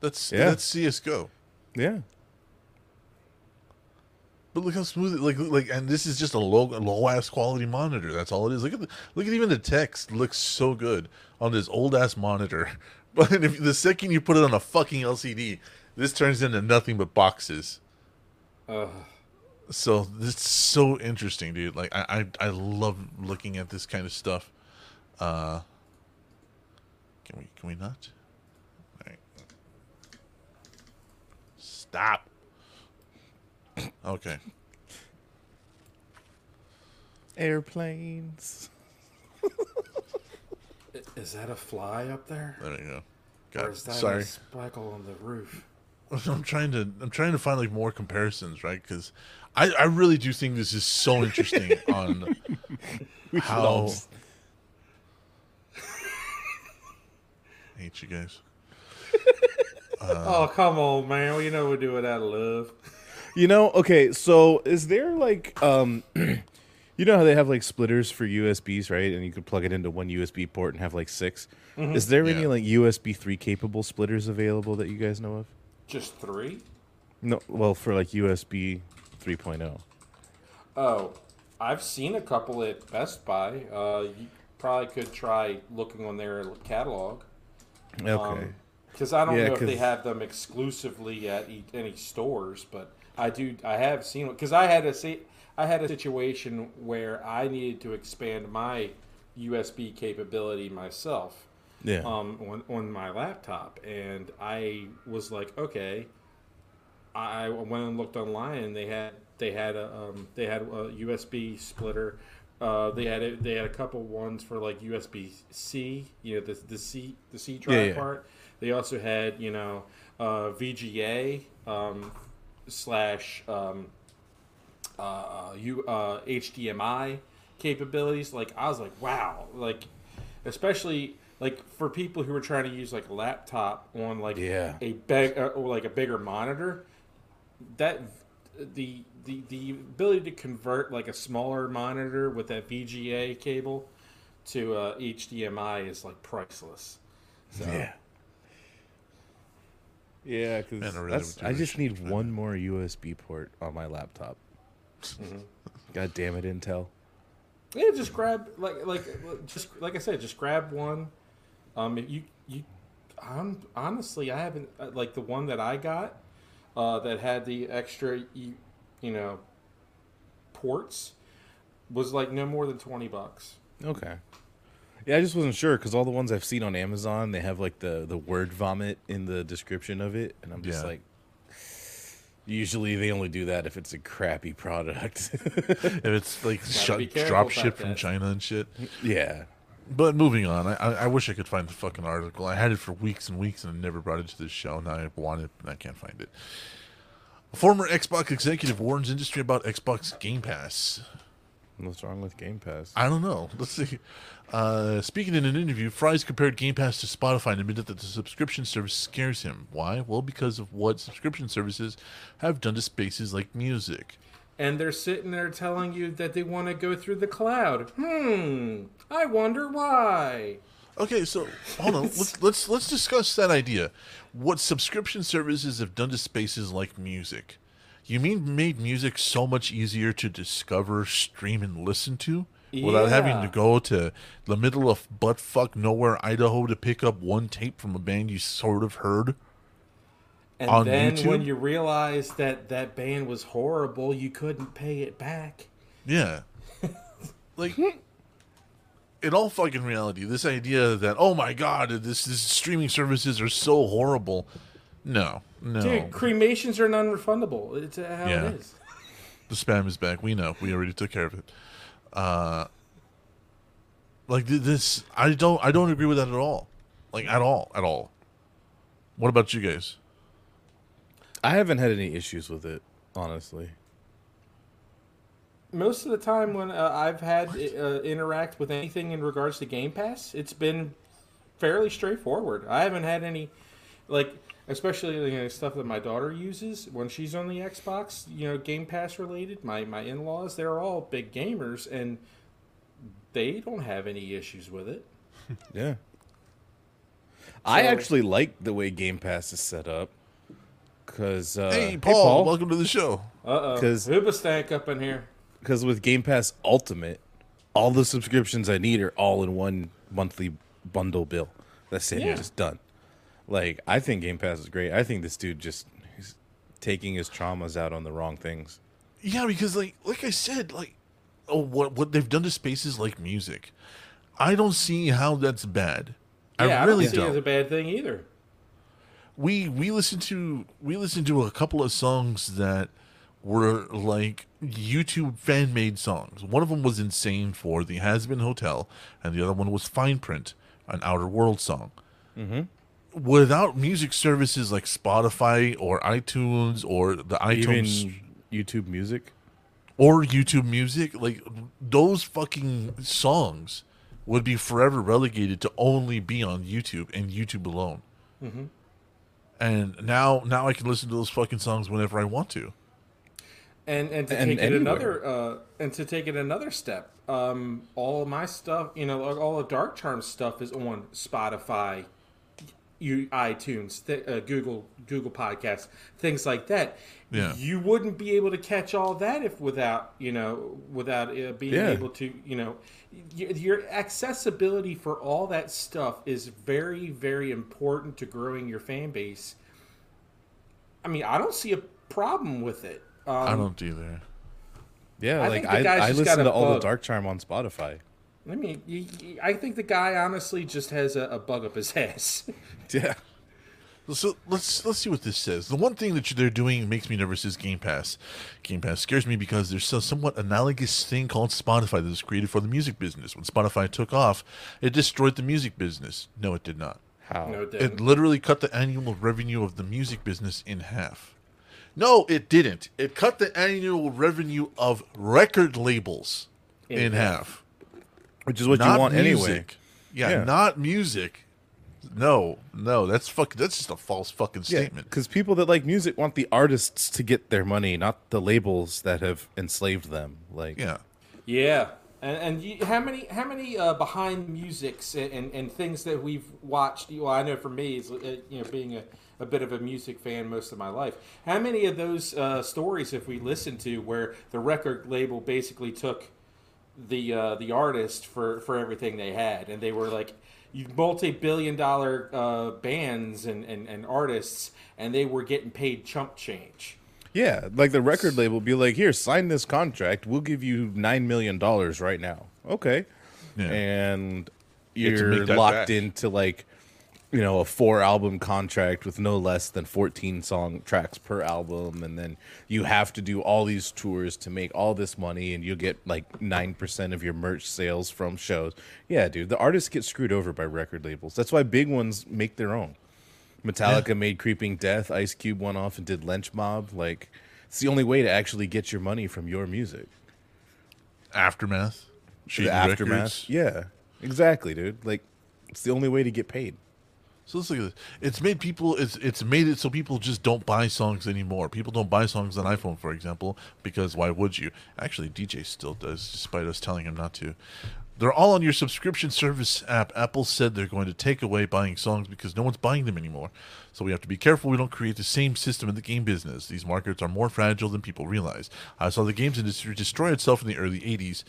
That's Yeah. that's CS:GO. Yeah, But look how smooth it like like and this is just a low low ass quality monitor. That's all it is. Look at the, look at even the text looks so good on this old ass monitor. But if the second you put it on a fucking LCD, this turns into nothing but boxes. Ugh. So it's so interesting, dude. Like I I, I love looking at this kind of stuff. Uh Can we can we not? All right. Stop. Okay. airplanes. Is that a fly up there? There you go. Or is that sorry. a speckle on the roof? I'm trying to I'm trying to find like more comparisons, right? Because I I really do think this is so interesting on how. all- I hate you guys. oh come on, man! Well, you know we do it out of love. You know, okay, so is there like um you know how they have like splitters for USBs, right? And you could plug it into one USB port and have like 6 Is there any like USB 3 capable splitters available that you guys know of? Just three? No, well, for like USB 3.0. Oh, I've seen a couple at Best Buy. Uh, you probably could try looking on their catalog. Okay. Because I don't Yeah, know if they have them exclusively at e- any stores, but I do. I have seen because I had a si- I had a situation where I needed to expand my USB capability myself yeah. um, on on my laptop, and I was like, okay. I went and looked online, and they had they had a um, they had a USB splitter. Uh, they had a, they had a couple ones for like USB C, you know, the the C the C drive Yeah, yeah. part. They also had you know uh, VGA um, slash um, uh, U, uh, HDMI capabilities. Like I was like, wow, like especially like for people who are trying to use like a laptop on like Yeah. a big uh, or like a bigger monitor. That the the the ability to convert like a smaller monitor with that VGA cable to uh, HDMI is like priceless. So, Yeah. Yeah, because I really I just need for that. one more USB port on my laptop. God damn it, Intel. Yeah, just grab like like just like I said, just grab one. Um, if you you, hon- honestly, I haven't uh, like the one that I got, uh, that had the extra, you, you know, ports, was like no more than twenty bucks. Okay. Yeah, I just wasn't sure because all the ones I've seen on Amazon, they have like the the word vomit in the description of it, and I'm just Yeah. like, usually they only do that if it's a crappy product. If it's like shut, be careful drop about ship from that. China and shit. yeah. But moving on, I, I I wish I could find the fucking article. I had it for weeks and weeks and I never brought it to this show. Now I want it and I can't find it. A former Xbox executive warns industry about Xbox Game Pass. What's wrong with Game Pass? I don't know. Let's see. Uh, speaking in an interview, Fries compared Game Pass to Spotify and admitted that the subscription service scares him. Why? Well, because of what subscription services have done to spaces like music. And they're sitting there telling you that they want to go through the cloud. Hmm. I wonder why. Okay, so hold on. let's let's let's discuss that idea. What subscription services have done to spaces like music? You mean made music so much easier to discover, stream, and listen to without having to go to the middle of buttfuck nowhere, Idaho, to pick up one tape from a band you sort of heard? And then when you realized that that band was horrible, you couldn't pay it back. Yeah. like in all fucking reality, this idea that oh my god, this, this streaming services are so horrible. No, no. Dude, cremations are non-refundable. It's uh, how Yeah. it is. The spam is back. We know. We already took care of it. Uh like this I don't I don't agree with that at all. Like at all, at all. What about you guys? I haven't had any issues with it, honestly. Most of the time when uh, I've had uh, interact with anything in regards to Game Pass, it's been fairly straightforward. I haven't had any, like, especially you know, stuff that my daughter uses when she's on the Xbox. You know, Game Pass related. My my in laws, they're all big gamers, and they don't have any issues with it. Yeah. I So- actually like the way Game Pass is set up. Cause uh, hey, Paul, welcome to the show. Uh oh, 'Cause- Hoobastank up in here. Because with Game Pass Ultimate, all the subscriptions I need are all in one monthly bundle bill. That's it, Yeah. just done. Like I think Game Pass is great. I think this dude just he's taking his traumas out on the wrong things. Yeah, because like like I said, like oh, what what they've done to spaces like music, I don't see how that's bad. Yeah, I really don't see it as a bad thing either. we we listened to we listened to a couple of songs that were like YouTube fan made songs. One of them was "Insane" for the Hazbin Hotel, and the other one was "Fine Print," an Outer World song. Mm-hmm. Without music services like Spotify or iTunes or the iTunes Even YouTube Music. or YouTube Music, like those fucking songs would be forever relegated to only be on YouTube and YouTube alone. And now, now I can listen to those fucking songs whenever I want to. And and to And take it anywhere. another uh, and to take it another step, um, all of my stuff, you know, all of Dark Charm stuff is on Spotify, you iTunes, th- uh, Google Google Podcasts, things like that. Yeah. you wouldn't be able to catch all that if without you know without uh, being Yeah. able to you know y- your accessibility for all that stuff is very very important to growing your fan base. I mean, I don't see a problem with it. Um, I don't either. Yeah, I like I, I listen to all the. Dark Charm on Spotify. I mean, I think the guy honestly just has a, a bug up his ass. Yeah. So let's let's see what this says. The one thing that they're doing makes me nervous is Game Pass. Game Pass scares me because there's a somewhat analogous thing called Spotify that was created for the music business. When Spotify took off, it destroyed the music business. No, it did not. How? no, it It didn't. literally cut the annual revenue of the music business in half. No, it didn't. It cut the annual revenue of record labels in, In half. Which is what Not you want anyway. Yeah, Yeah. not music. No, no, that's fuck. That's just a false fucking Yeah, statement. because people that like music want the artists to get their money, not the labels that have enslaved them. Like, Yeah. Yeah, and, and you, how many how many uh, behind musics and, and, and things that we've watched? Well, I know for me, is uh, you know being a, a bit of a music fan most of my life. How many of those uh, stories have we listened to where the record label basically took the uh, the artist for, for everything they had, and they were like you multi billion dollar uh, bands and, and, and artists, and they were getting paid chump change. yeah, like the record label be like, "Here, sign this contract. We'll give you nine million dollars right now." Okay, Yeah. and You have to make you're locked back. into like, you know, a four album contract with no less than fourteen song tracks per album, and then you have to do all these tours to make all this money, and you'll get like nine percent of your merch sales from shows. Yeah, dude, the artists get screwed over by record labels. That's why big ones make their own. Metallica made Creeping Death. Ice Cube went off and did Lench Mob. Like, it's the only way to actually get your money from your music. Aftermath. The aftermath. Records. Yeah, exactly, dude. Like, it's the only way to get paid. So let's look at this. It's made people. It's it's made it so people just don't buy songs anymore. People don't buy songs on iPhone, for example, because why would you? Actually, DJ still does, despite us telling him not to. They're all on your subscription service app. Apple said they're going to take away buying songs because no one's buying them anymore. So we have to be careful we don't create the same system in the game business. These markets are more fragile than people realize. I saw the games industry destroy itself in the early 80s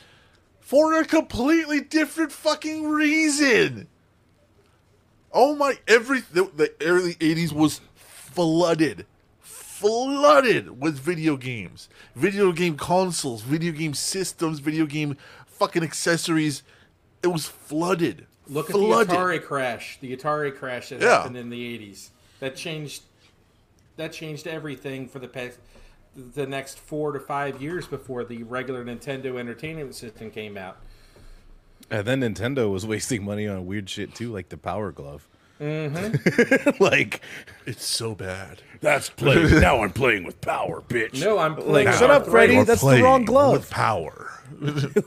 for a completely different fucking reason. Oh my! Every the, the early '80s was flooded, flooded with video games, video game consoles, video game systems, video game fucking accessories. It was flooded. Look at the Atari crash. The Atari crash that Yeah. happened in the '80s. That changed. That changed everything for the past, the next four to five years before the regular Nintendo Entertainment System came out. And then Nintendo was wasting money on weird shit too, like the Power Glove. Mm-hmm. like, It's so bad. that's playing. now I'm playing with power, bitch. No, I'm playing. Like, shut up, Freddy. We're That's the wrong glove. With power.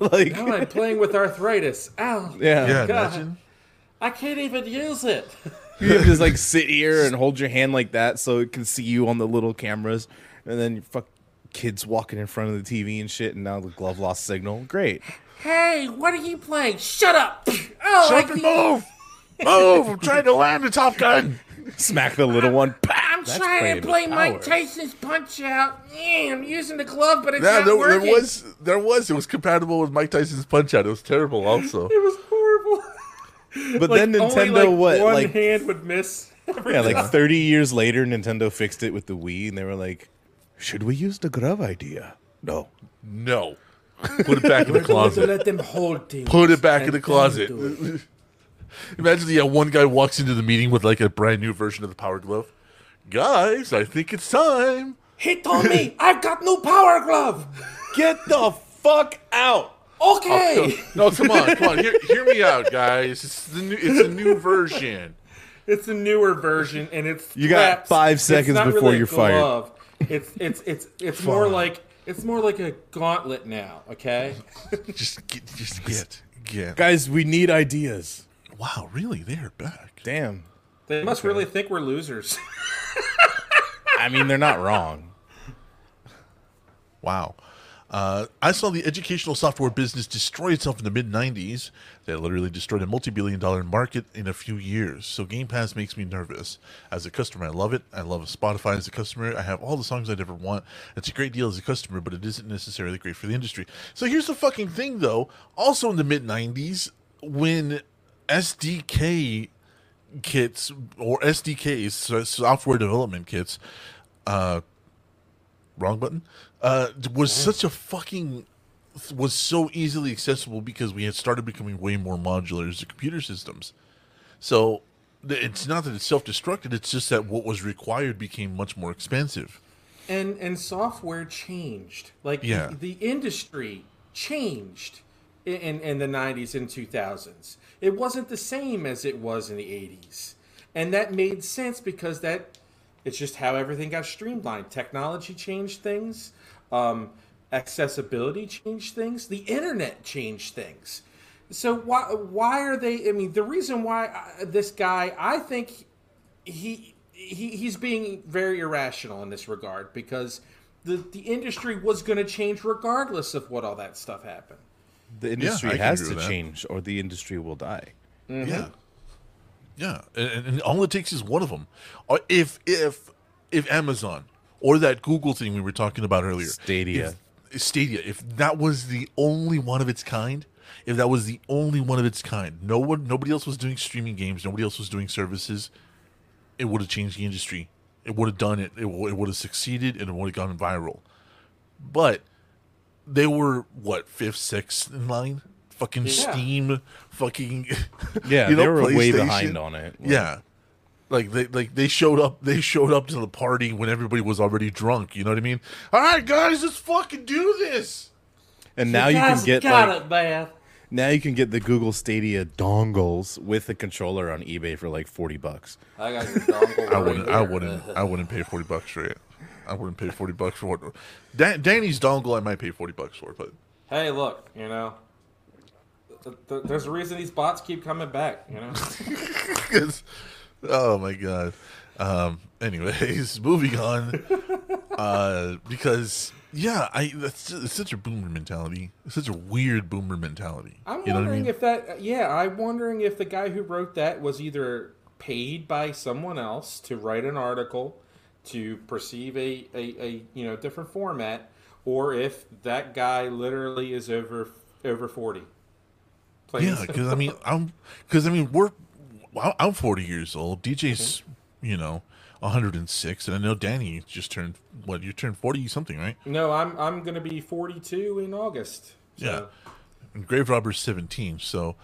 like, No, I'm playing with arthritis. Ow! yeah. yeah, God. imagine. I can't even use it. You have to just like sit here and hold your hand like that so it can see you on the little cameras, and then fuck kids walking in front of the TV and shit, and now the glove lost signal. Great. Hey, what are you playing? Shut up! Oh, Shut up and move! Move! I'm trying to land the Top Gun. Smack the little one. I'm That's trying to with play power. Mike Tyson's Punch Out. Yeah, I'm using the glove, but it's Yeah, not there, working. there was, there was. It was compatible with Mike Tyson's Punch Out. It was terrible. Also, It was horrible. But Like, then only, Nintendo, like, what? One Like, hand would miss. yeah, like 30 years later, Nintendo fixed it with the Wii, and they were like, should we use the glove idea? No. no. Put it back in the to closet. let them hold things. Put it back in the closet. then do it. Imagine, yeah, one guy walks into the meeting with like a brand new version of the Power Glove. Guys, I think it's time. He told me I've got new power glove. Get the fuck out! Okay. Oh, no, come on, come on. Hear, hear me out, guys. It's the new. It's a new version. It's a newer version, and it's You got five seconds before really you're fired. It's it's it's it's more like it's more like a gauntlet now. Okay. Just get, just get, get. Guys, we need ideas. Wow, really? They're back. Damn. They must really think we're losers. I mean, they're not wrong. Wow. Uh, I saw the educational software business destroy itself in the mid 90s. They literally destroyed a multi billion dollar market in a few years. So Game Pass makes me nervous. As a customer, I love it. I love Spotify as a customer. I have all the songs I'd ever want. It's a great deal as a customer, but it isn't necessarily great for the industry. So here's the fucking thing, though. Also in the mid 90s, when SDK kits or SDKs, so software development kits, uh, wrong button, uh, was such a fucking was so easily accessible because we had started becoming way more modular as a computer systems. So it's not that it's self-destructed; it's just that what was required became much more expensive. and and software changed. Like Yeah. the, the industry changed in, in in the 90s and 2000s. It wasn't the same as it was in the 80s. And that made sense because that it's just how everything got streamlined. Technology changed things. Um, accessibility changed things. The internet changed things. So why why are they? I mean, the reason why I, this guy, I think he he he's being very irrational in this regard because the the industry was going to change regardless of what all that stuff happened. The industry I can has to change, or the industry will die. Mm-hmm. Yeah, yeah, and, and all it takes is one of them. Or uh, if if if Amazon or that Google thing we were talking about earlier, Stadia. if, Stadia, if that was the only one of its kind, if that was the only one of its kind, no one, nobody else was doing streaming games, nobody else was doing services, it would have changed the industry. It would have done it. It, w- it would have succeeded, and it would have gone viral. But they were what fifth, sixth in line. Fucking Yeah. Steam, fucking Yeah, you know, they were way behind on it. Like, Yeah, like they like they showed up. They showed up to the party when everybody was already drunk. You know what I mean? All right, guys, let's fucking do this. And now you can get got like it, man. now you can get the Google Stadia dongles with the controller on eBay for like forty bucks. I got your dongle. I wouldn't. I wouldn't. I wouldn't pay forty bucks for it. I wouldn't pay forty bucks for it. Dan, Danny's dongle, I might pay forty bucks for, but hey, look, you know, th- th- there's a reason these bots keep coming back. You know, 'Cause- oh my god. Um. Anyways, moving on. Uh, because yeah, I that's it's such a boomer mentality. It's such a weird boomer mentality. I'm you know what I wondering mean? if that. Yeah, I'm wondering if the guy who wrote that was either paid by someone else to write an article to perceive a, a, a you know different format, or if that guy literally is over over forty. And Yeah, because I mean, I'm because I mean we're I'm- I'm 40 years old. DJ's you know 106, and I know Danny just turned what you turned 40 something, right? no, I'm I'm gonna be 42 in August. So. Yeah. And Grave Robber's 17, so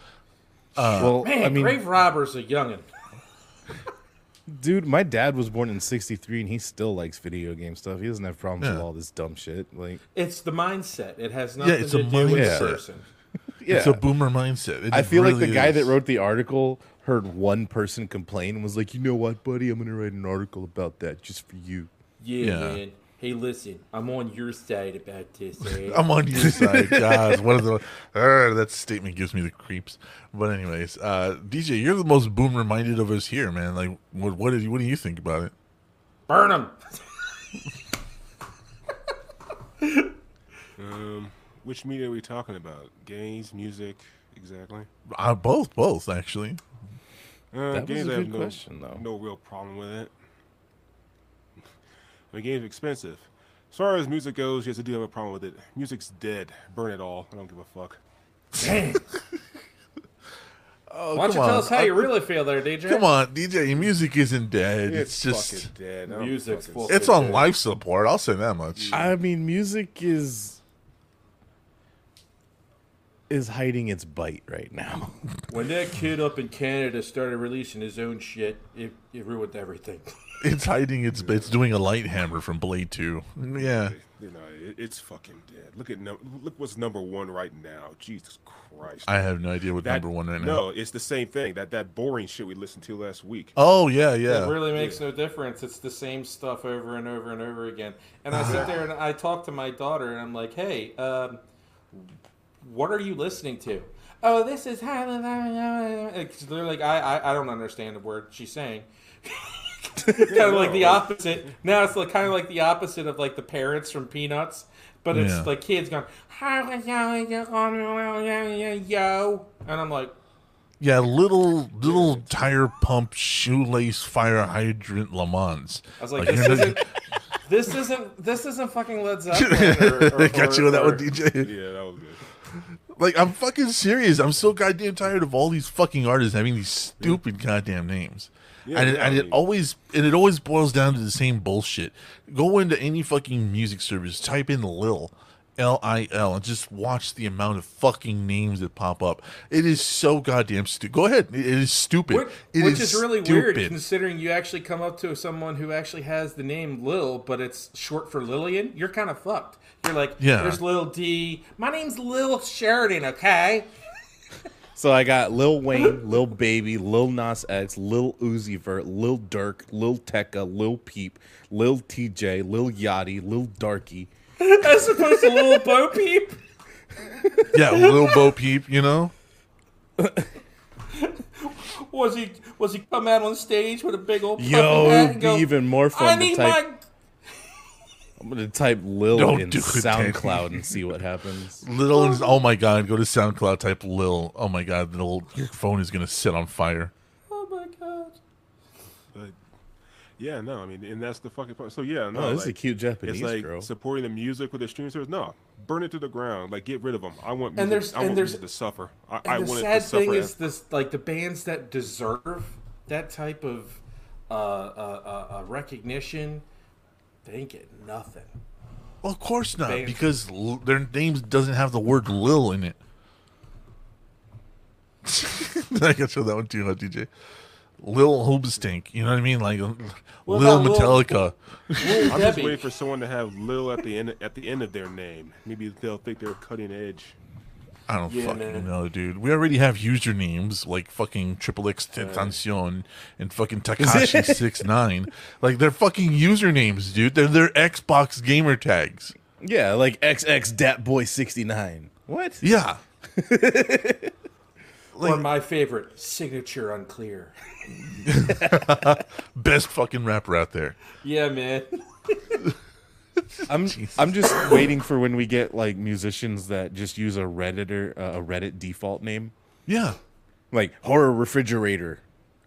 uh, well, Man, I mean, grave robbers a youngin. dude, my dad was born in '63, and he still likes video game stuff. He doesn't have problems with all this dumb shit. Like, It's the mindset. It has nothing it's to a do with mindset. the person. yeah, it's a boomer mindset. It I feel like the really guy is. that wrote the article heard one person complain and was like, "You know what, buddy? I'm gonna write an article about that just for you." Yeah, Yeah. man. Hey, listen, I'm on your side about this. eh? I'm on your side, guys. One of the uh, that statement gives me the creeps. But anyways, uh, DJ, you're the most boomer minded of us here, man. Like, what what, did you, what do you think about it? Burn them. Um, which media are we talking about? Games, music, exactly. Uh, both, both actually. Uh, That was games, a I have good no, question, though. no real problem with it. I mean, games are expensive. As far as music goes, yes, I do have a problem with it. Music's dead. Burn it all. I don't give a fuck. Dang. Oh, Why don't you come tell us how you really feel there, DJ? Come on, DJ. Your music isn't dead. It's, just dead. I Music's fucking- it's on life support. I'll say that much. I mean, music is is hiding its bite right now. When that kid up in Canada started releasing his own shit, it, it ruined everything. It's hiding its. It's doing a light hammer from Blade Two. Yeah. You know, it, it's fucking dead. Look at num- look what's number one right now. Jesus Christ. I have no idea what That- number one right now. No, it's the same thing. That that boring shit we listened to last week. Oh yeah, yeah. It really makes no difference. It's the same stuff over and over and over again. And I sit there and I talk to my daughter and I'm like, hey, um, what are you listening to? Oh, this is how. They're like, I, I, I don't understand the word she's saying. kind of like the opposite. Now it's like kind of like the opposite of like the parents from Peanuts, but it's Yeah. like kids going, yo, and I'm like, Yeah, little little tire pump shoelace fire hydrant Lamans. I was like, Like, this isn't, this isn't, this isn't fucking Led Zeppelin. Or, or, Got you with that or- one, DJ. Yeah, that was good. Like I'm fucking serious. I'm so goddamn tired of all these fucking artists having these stupid goddamn names. Yeah, and it, and I it always and it always boils down to the same bullshit. Go into any fucking music service, type in Lil, L I L, and just watch the amount of fucking names that pop up. It is so goddamn stupid. Go ahead. It is stupid. Which, It which is, really stupid. weird considering you actually come up to someone who actually has the name Lil, but it's short for Lillian. You're kind of fucked. You're like, Yeah. there's Lil D. My name's Lil Sheridan, okay? So I got Lil Wayne, Lil Baby, Lil Nas X, Lil Uzi Vert, Lil Durk, Lil Tecca, Lil Peep, Lil Tjay, Lil Yachty, Lil Darkie. As opposed to Lil Bo Peep. Yeah, Lil Bo Peep, you know? Was he was he come out on stage with a big old Yo, hat and go, even more fun to need type. my I'm gonna type Lil Don't in do. SoundCloud and see what happens. Lil is oh my god, go to SoundCloud, type Lil. Oh my god, little your phone is gonna set on fire. Oh my god. But yeah, no, I mean, and that's the fucking point. So yeah, no, Oh, this is a cute Japanese It's like girl. supporting the music with the streaming service. No, burn it to the ground. Like get rid of them. I want music, And there's- I and want there's- music to suffer. I, And I the want sad it to suffer. thing is this: like the bands that deserve that type of uh, uh, uh, uh, recognition, they ain't getting nothing. Well, of course not, Band. because l- their names doesn't have the word Lil in it. I can show that one to you, huh, DJ. Lil Hoobstink, you know what I mean? Like What Lil about Lil- Metallica. Lil I'm just waiting for someone to have Lil at the end at the end of their name. Maybe they'll think they're cutting edge. I don't Yeah, fucking man. know, dude. We already have usernames like fucking Triple X Tentacion and fucking Tekashi Six Nine. Like they're fucking usernames, dude. They're their Xbox gamer tags. Yeah, like XX Dat Boy 69. What? Yeah. or my favorite, signature unclear. Best fucking rapper out there. Yeah, man. I'm I'm just waiting for when we get like musicians that just use a redditor uh, a Reddit default name, Yeah. like horror refrigerator,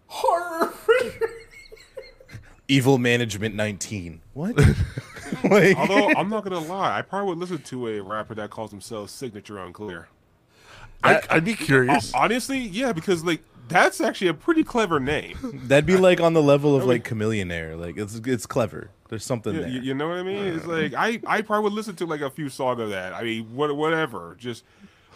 Horror. evil management 19. What? like, Although I'm not gonna lie, I probably would listen to a rapper that calls himself Signature Unclear. I, I'd be curious. Honestly, yeah, because like that's actually a pretty clever name. that'd be like on the level of like Chamillionaire. Like it's it's clever. There's something You, there. you- you know what I mean? It's like I, I probably would listen to like a few songs of that. I mean, what whatever. Just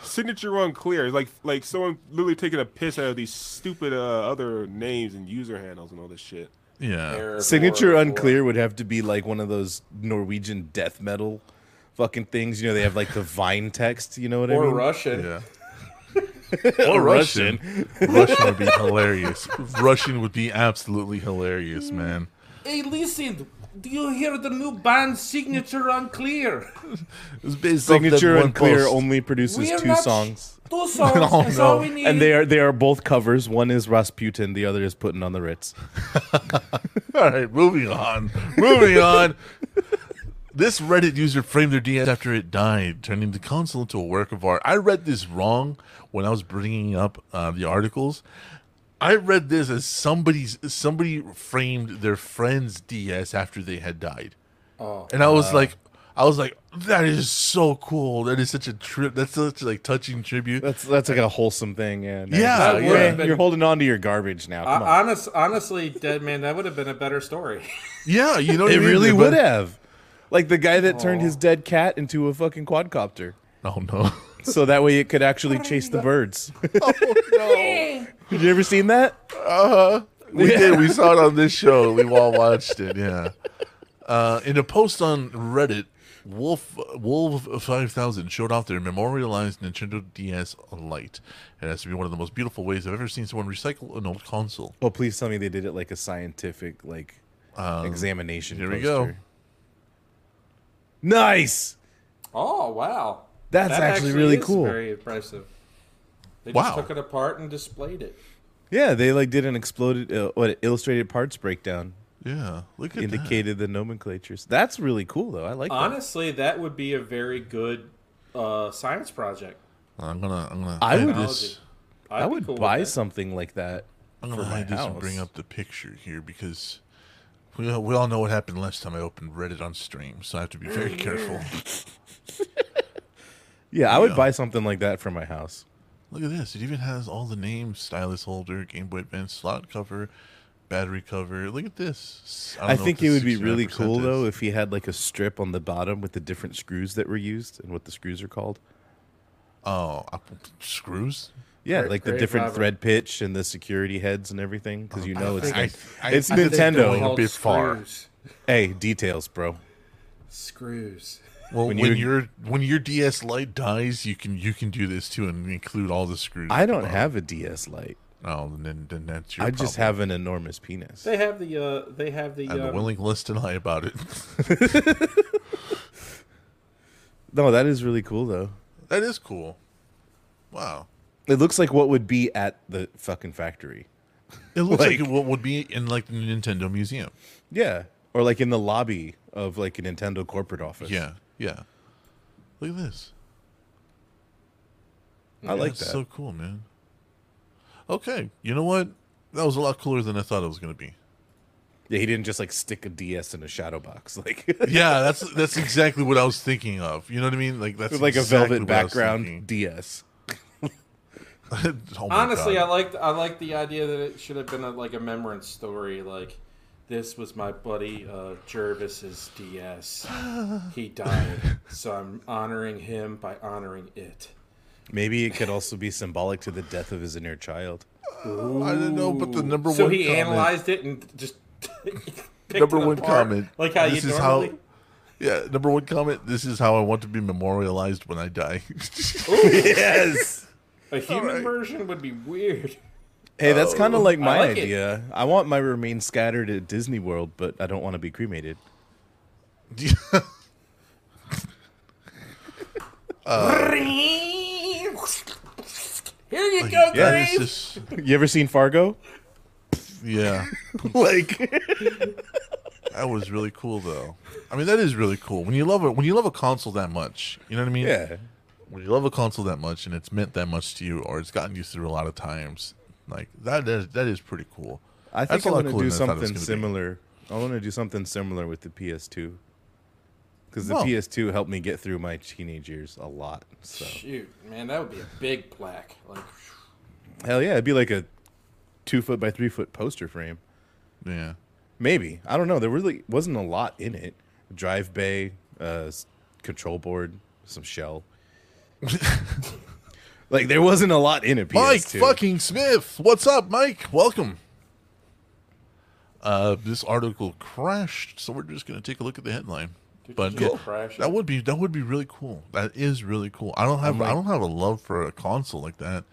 signature unclear. It's like like someone literally taking a piss out of these stupid uh, other names and user handles and all this shit. Yeah. Signature unclear would have to be like one of those Norwegian death metal fucking things. You know, they have like the Vine text. You know what I mean? Or? Russian. Yeah. or Russian. Russian would be hilarious. Russian would be absolutely hilarious, man. Hey, listen. Do you hear the new band Signature Unclear? It's based off Signature one Unclear post. only produces two songs. Two songs. Oh, no. all we need. And they are they are both covers. One is Rasputin, the other is Putting on the Ritz. All right, moving on. Moving on. This Reddit user framed their DS after it died, turning the console into a work of art. I read this wrong when I was bringing up uh, the articles. I read this as somebody's somebody framed their friend's DS after they had died, oh. and I was like, I was like, that is so cool. That is such a trip. That's such a, like touching tribute. That's that's like a wholesome thing. Yeah, nice. Yeah, That yeah. been- You're holding on to your garbage now. Come on. Honest, honestly, Dead Man, that would have been a better story. Yeah, you know, what it I mean? really But- would have. Like the guy that turned his oh. dead cat into a fucking quadcopter. Oh no. So that way it could actually chase the birds. oh no. Did you ever seen that? Uh-huh. We did. We saw it on this show. We all watched it. Yeah. Uh, in a post on Reddit, Wolf Wolf Five Thousand showed off their memorialized Nintendo DS Lite. And It has to be one of the most beautiful ways I've ever seen someone recycle an old console. Oh, please tell me they did it like a scientific like examination. here we go. Nice. Oh wow, That's That actually really cool. Very impressive. They Wow. just took it apart and displayed it. Yeah, they like did an exploded uh, what illustrated parts breakdown. Yeah, look at that. Indicated the nomenclatures. That's really cool though. I like. Honestly, that would be a very good uh, science project. I'm gonna. I'm gonna. I would- this. I'd I be would cool buy that. something like that. I'm gonna hide this and bring up the picture here because. We all, we all know what happened last time I opened Reddit on stream, so I have to be very careful. Yeah, I would Yeah. buy something like that for my house. Look at this. It even has all the names: stylus holder, Game Boy Advance slot cover, battery cover. Look at this. don't I, know think what it would be really cool is. though if he had like a strip on the bottom with the different screws that were used and what the screws are called. Oh, uh, screws. Yeah, Great- like the different Robert. thread pitch and the security heads and everything because you know it's I- like, I- it's I think they're Nintendo. going a bit far. Hey details, bro. Screws. Well, When when, you- your when your DS Lite dies, you can you can do this too and include all the screws. I don't have a DS Lite. Oh, then then that's your. I just have an enormous penis. They have the. Uh, they have the. I'm um, willing list to lie about it. No, that is really cool though. that is cool. Wow. It looks like what would be at the fucking factory. It looks like, Like- what would be in like the Nintendo Museum. Yeah, or like in the lobby of like a Nintendo corporate office. Yeah, yeah. Look at this. I like That's that. so cool, man. Okay, you know what? That was a lot cooler than I thought it was going to be. Yeah, he didn't just like stick a DS in a shadow box, like Yeah, that's that's exactly what I was thinking of. You know what I mean? Like that's with like a velvet what I was background. DS. oh Honestly, God. I like I like the idea that it should have been a, like a remembrance story. Like this was my buddy uh, Jervis's DS. he died, so I'm honoring him by honoring it. Maybe it could also be symbolic to the death of his inner child. I don't know, but the number So one So he comment, analyzed it and just picked number it one apart, comment. like how this you is normally. how. Yeah, number one comment. This is how I want to be memorialized when I die. yes. A human Alright. version would be weird. Hey, that's kind of like I my like it. idea. I want my remains scattered at Disney World, but I don't want to be cremated. Uh, Here you go, Yeah, Grave. it's just You ever seen Fargo? yeah. like, That was really cool though. I mean, that is really cool. When you love it, when you love a console that much, you know what I mean? yeah. When you love a console that much and it's meant that much to you, or it's gotten you through a lot of times, like that is that is pretty cool. I think a I lot want to do than I thought it was something gonna be. similar. I want to do something similar with the PS2 because the Well- PS2 helped me get through my teenage years a lot. So Shoot, man, that would be a big plaque. Like, hell yeah, it'd be like a two foot by three foot poster frame. Yeah. Maybe I don't know. There really wasn't a lot in it. Drive bay, uh, control board, some shell. like there wasn't a lot in it. Mike PS2. fucking Smith, what's up, Mike? Welcome. Uh, this article crashed, so we're just gonna take a look at the headline. Did but you yeah, crash that would be that would be really cool. That is really cool. I don't have I'm I don't have a love for a console like that.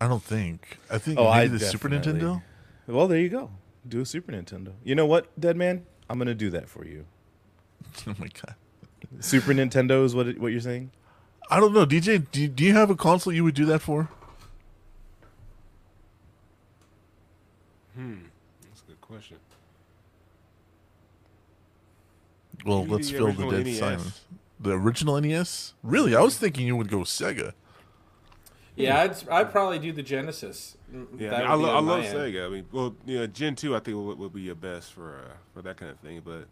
I don't think. I think Oh, maybe I the Super Nintendo. Well, there you go. Do a Super Nintendo. You know what, Dead Man? I'm gonna do that for you. oh my god. Super Nintendo is what it, what you're saying? I don't know, DJ. Do, do you have a console you would do that for? Hmm, that's a good question. Well, Maybe let's the fill the dead NES. silence. The original NES? Really? I was thinking you would go Sega. yeah, I'd, I'd probably do the Genesis. Mm, Yeah, I, mean, I, lo- I love my end. Sega. I mean, well, yeah, Gen two I think would, would be your best for uh, for that kind of thing. But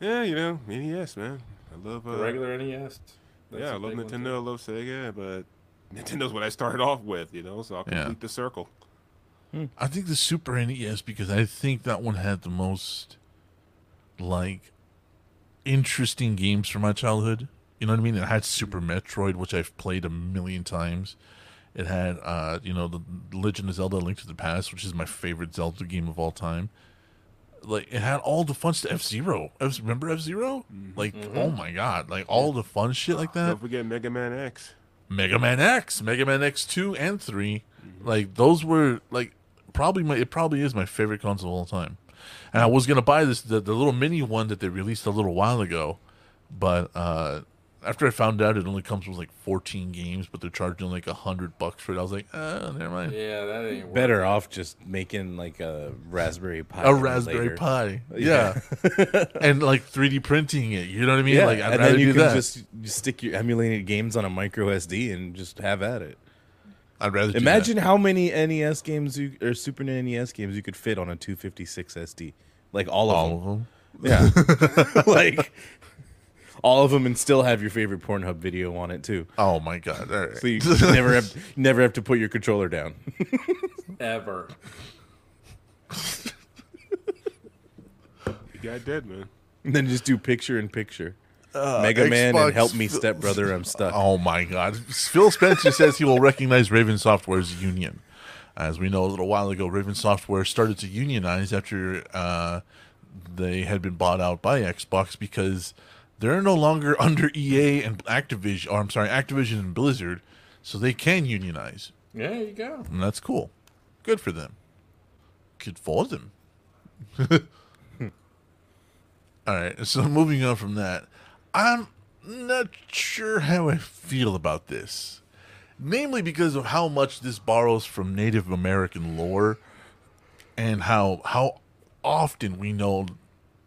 yeah, you know, NES man, I love uh, regular NES. That's yeah, I love Nintendo. I love Sega, but Nintendo's what I started off with. You know, so I'll Yeah. complete the circle. I think the Super NES because I think that one had the most like interesting games from my childhood. You know what I mean? It had Super Metroid, which I've played a million times. It had uh, you know, the Legend of Zelda Link to the Past, which is my favorite Zelda game of all time. Like it had all the fun stuff. To F Zero. Remember F 0 mm-hmm. Like, mm-hmm. oh my god! Like all the fun shit like that. Don't forget Mega Man X. Mega Man X, Mega Man X two and 3 mm-hmm. like those were like probably my it probably is my favorite console of all time. And I was gonna buy this the, the little mini one that they released a little while ago, but uh, after I found out it only comes with like fourteen games, but they're charging like a hundred bucks for it, I was like, uh, never mind. Yeah, that ain't Better off just making like a Raspberry Pi. A Raspberry emulator. Pi, yeah, and like 3D printing it. You know what I mean? Yeah, like I'd and then you can that. just you stick your emulated games on a micro SD and just have at it. I'd rather do Imagine how many NES games you or Super NES games you could fit on a 256 SD, like all of all them. of them. Yeah, like all of them, and still have your favorite Pornhub video on it too. Oh my god! All right. So you never have never have to put your controller down. ever. You got dead man. and then just do picture in picture. Mega Man and help me, fi- stepbrother. I'm stuck. Oh my God! Phil Spencer says he will recognize Raven Software's union. As we know, a little while ago, Raven Software started to unionize after uh, they had been bought out by Xbox because they're no longer under EA and Activision. Or I'm sorry, Activision and Blizzard, so they can unionize, Yeah, you go. and that's cool. Good for them. Good for them. All right, so moving on from that, I'm not sure how I feel about this. Namely because of how much this borrows from Native American lore and how how often we know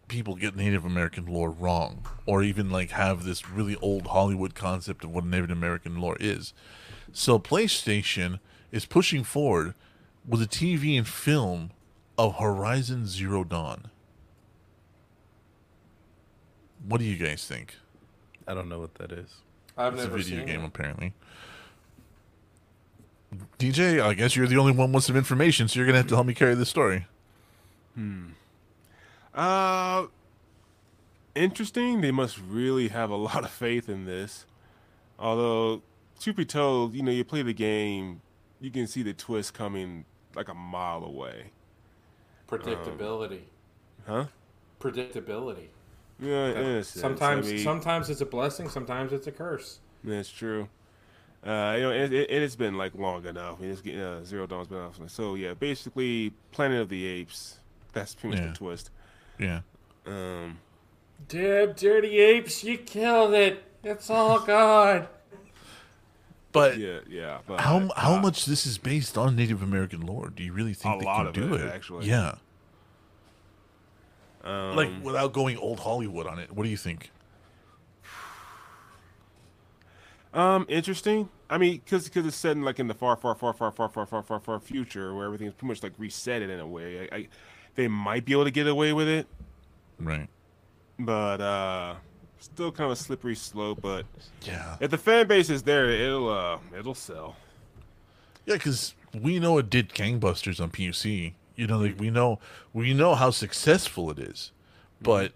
people get Native American lore wrong or even like have this really old Hollywood concept of what Native American lore is. So PlayStation is pushing forward with a TV and film of Horizon Zero Dawn. What do you guys think? I don't know what that is. I've It's a video seen game, it. apparently. DJ, I guess you're the only one with some information, so you're gonna have to help me carry this story. Hmm. Uh, interesting. They must really have a lot of faith in this. Although, truth be told, you know, you play the game, you can see the twist coming like a mile away. Predictability. Huh? Predictability. Yeah, in a sense. Sometimes, I mean, sometimes it's a blessing. Sometimes it's a curse. That's true. Uh, you know, it, it, it has been like long enough. I mean, it's, getting- uh, Zero Dawn's been out. So yeah, basically, Planet of the Apes. That's pretty much Yeah. the twist. Yeah. Um, Damn, dirty apes! You killed it. It's all gone. But Yeah, yeah. But, how how uh, much this is based on Native American lore? Do you really think they can do it, it? actually. Yeah. Um, like without going old Hollywood on it. What do you think? Um, interesting. I mean, because because it's set in like in the far, far, far, far, far, far, far, far, far future, where everything's pretty much like reset it in a way. I, I, they might be able to get away with it, Right. but uh, still kind of a slippery slope. But Yeah. if the fan base is there, it'll uh, it'll sell. Yeah, because we know it did gangbusters on PUC. You know, like we know we know how successful it is, but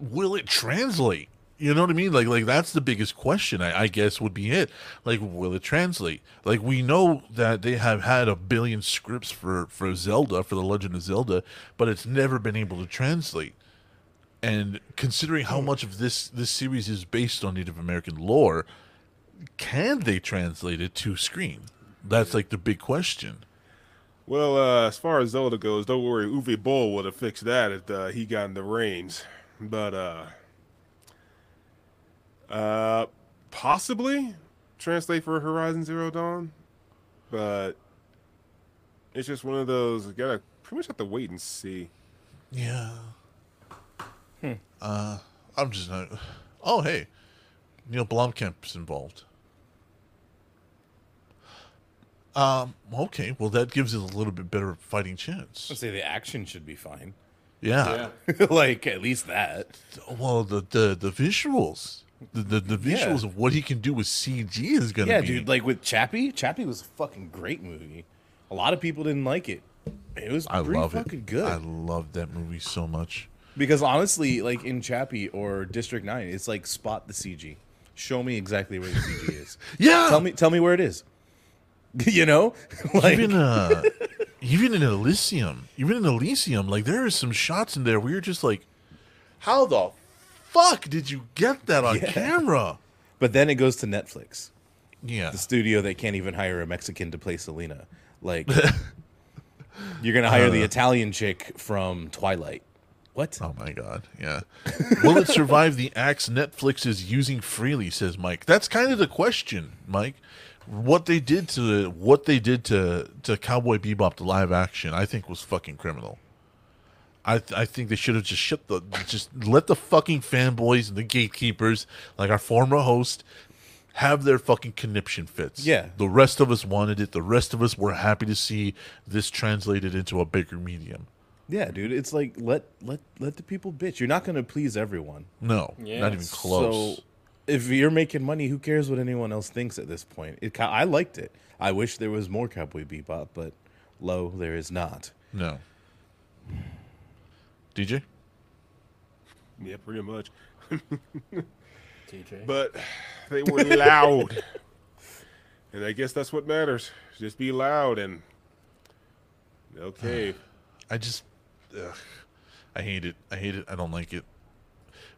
will it translate? You know what I mean? Like, like that's the biggest question. I, I guess would be it. Like, will it translate? Like, we know that they have had a billion scripts for for Zelda, for the Legend of Zelda, but it's never been able to translate. And considering how much of this this series is based on Native American lore, can they translate it to screen? That's like the big question. Well, uh, as far as Zelda goes, don't worry, Uwe Boll would have fixed that if uh, he got in the reins. But uh, uh, possibly translate for Horizon Zero Dawn, but it's just one of those. You gotta pretty much have to wait and see. Yeah. Hmm. Uh, I'm just not. Oh, hey, Neil Blomkamp's involved. Um. Okay. Well, that gives it a little bit better fighting chance. I'd say the action should be fine. Yeah. Yeah. like at least that. Well, the the the visuals, the the, the Yeah. visuals of what he can do with CG is gonna be. Yeah, be. dude. Like with Chappie, Chappie was a fucking great movie. A lot of people didn't like it. It was I pretty love fucking it. good. I love that movie so much. Because honestly, like in Chappie or District Nine, it's like spot the CG. Show me exactly where the CG is. Yeah. Tell me, tell me where it is. you know, like even uh even in Elysium, even in Elysium, like there are some shots in there where you're just like, how the fuck did you get that on Yeah. camera? But then it goes to Netflix, Yeah, the studio that can't even hire a Mexican to play Selena. Like, you're gonna hire the Uh. Italian chick from Twilight. What? Oh my god, yeah. Will it survive the axe Netflix is using freely? Says Mike. That's kind of the question, Mike. What they did to what they did to to Cowboy Bebop, the live action, I think was fucking criminal. I th- I think they should have just shut the just let the fucking fanboys and the gatekeepers, like our former host, have their fucking conniption fits. Yeah. The rest of us wanted it. The rest of us were happy to see this translated into a bigger medium. Yeah, dude. It's like let let let the people bitch. You're not gonna please everyone. No, Yeah. not even close. So if you're making money, who cares what anyone else thinks at this point? It, I liked it. I wish there was more Cowboy Bebop, but lo, there is not. No. DJ? Yeah, pretty much. TJ. But they were loud, and I guess that's what matters. Just be loud and okay. I just ugh, I hate it. I hate it. I don't like it.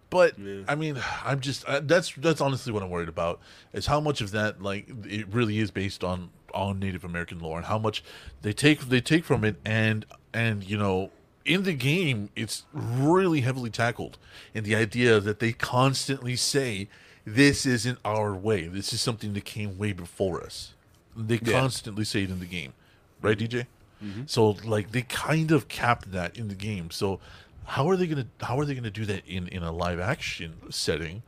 But Yeah. I mean, I'm just I, that's that's honestly what I'm worried about is how much of that like it really is based on on Native American lore and how much they take they take from it and and you know in the game it's really heavily tackled And the idea that they constantly say this isn't our way. This is something that came way before us. They Yeah. constantly say it in the game, right, DJ? Mm-hmm. So like they kind of capped that in the game. So how are they gonna how are they gonna do that in in a live action setting?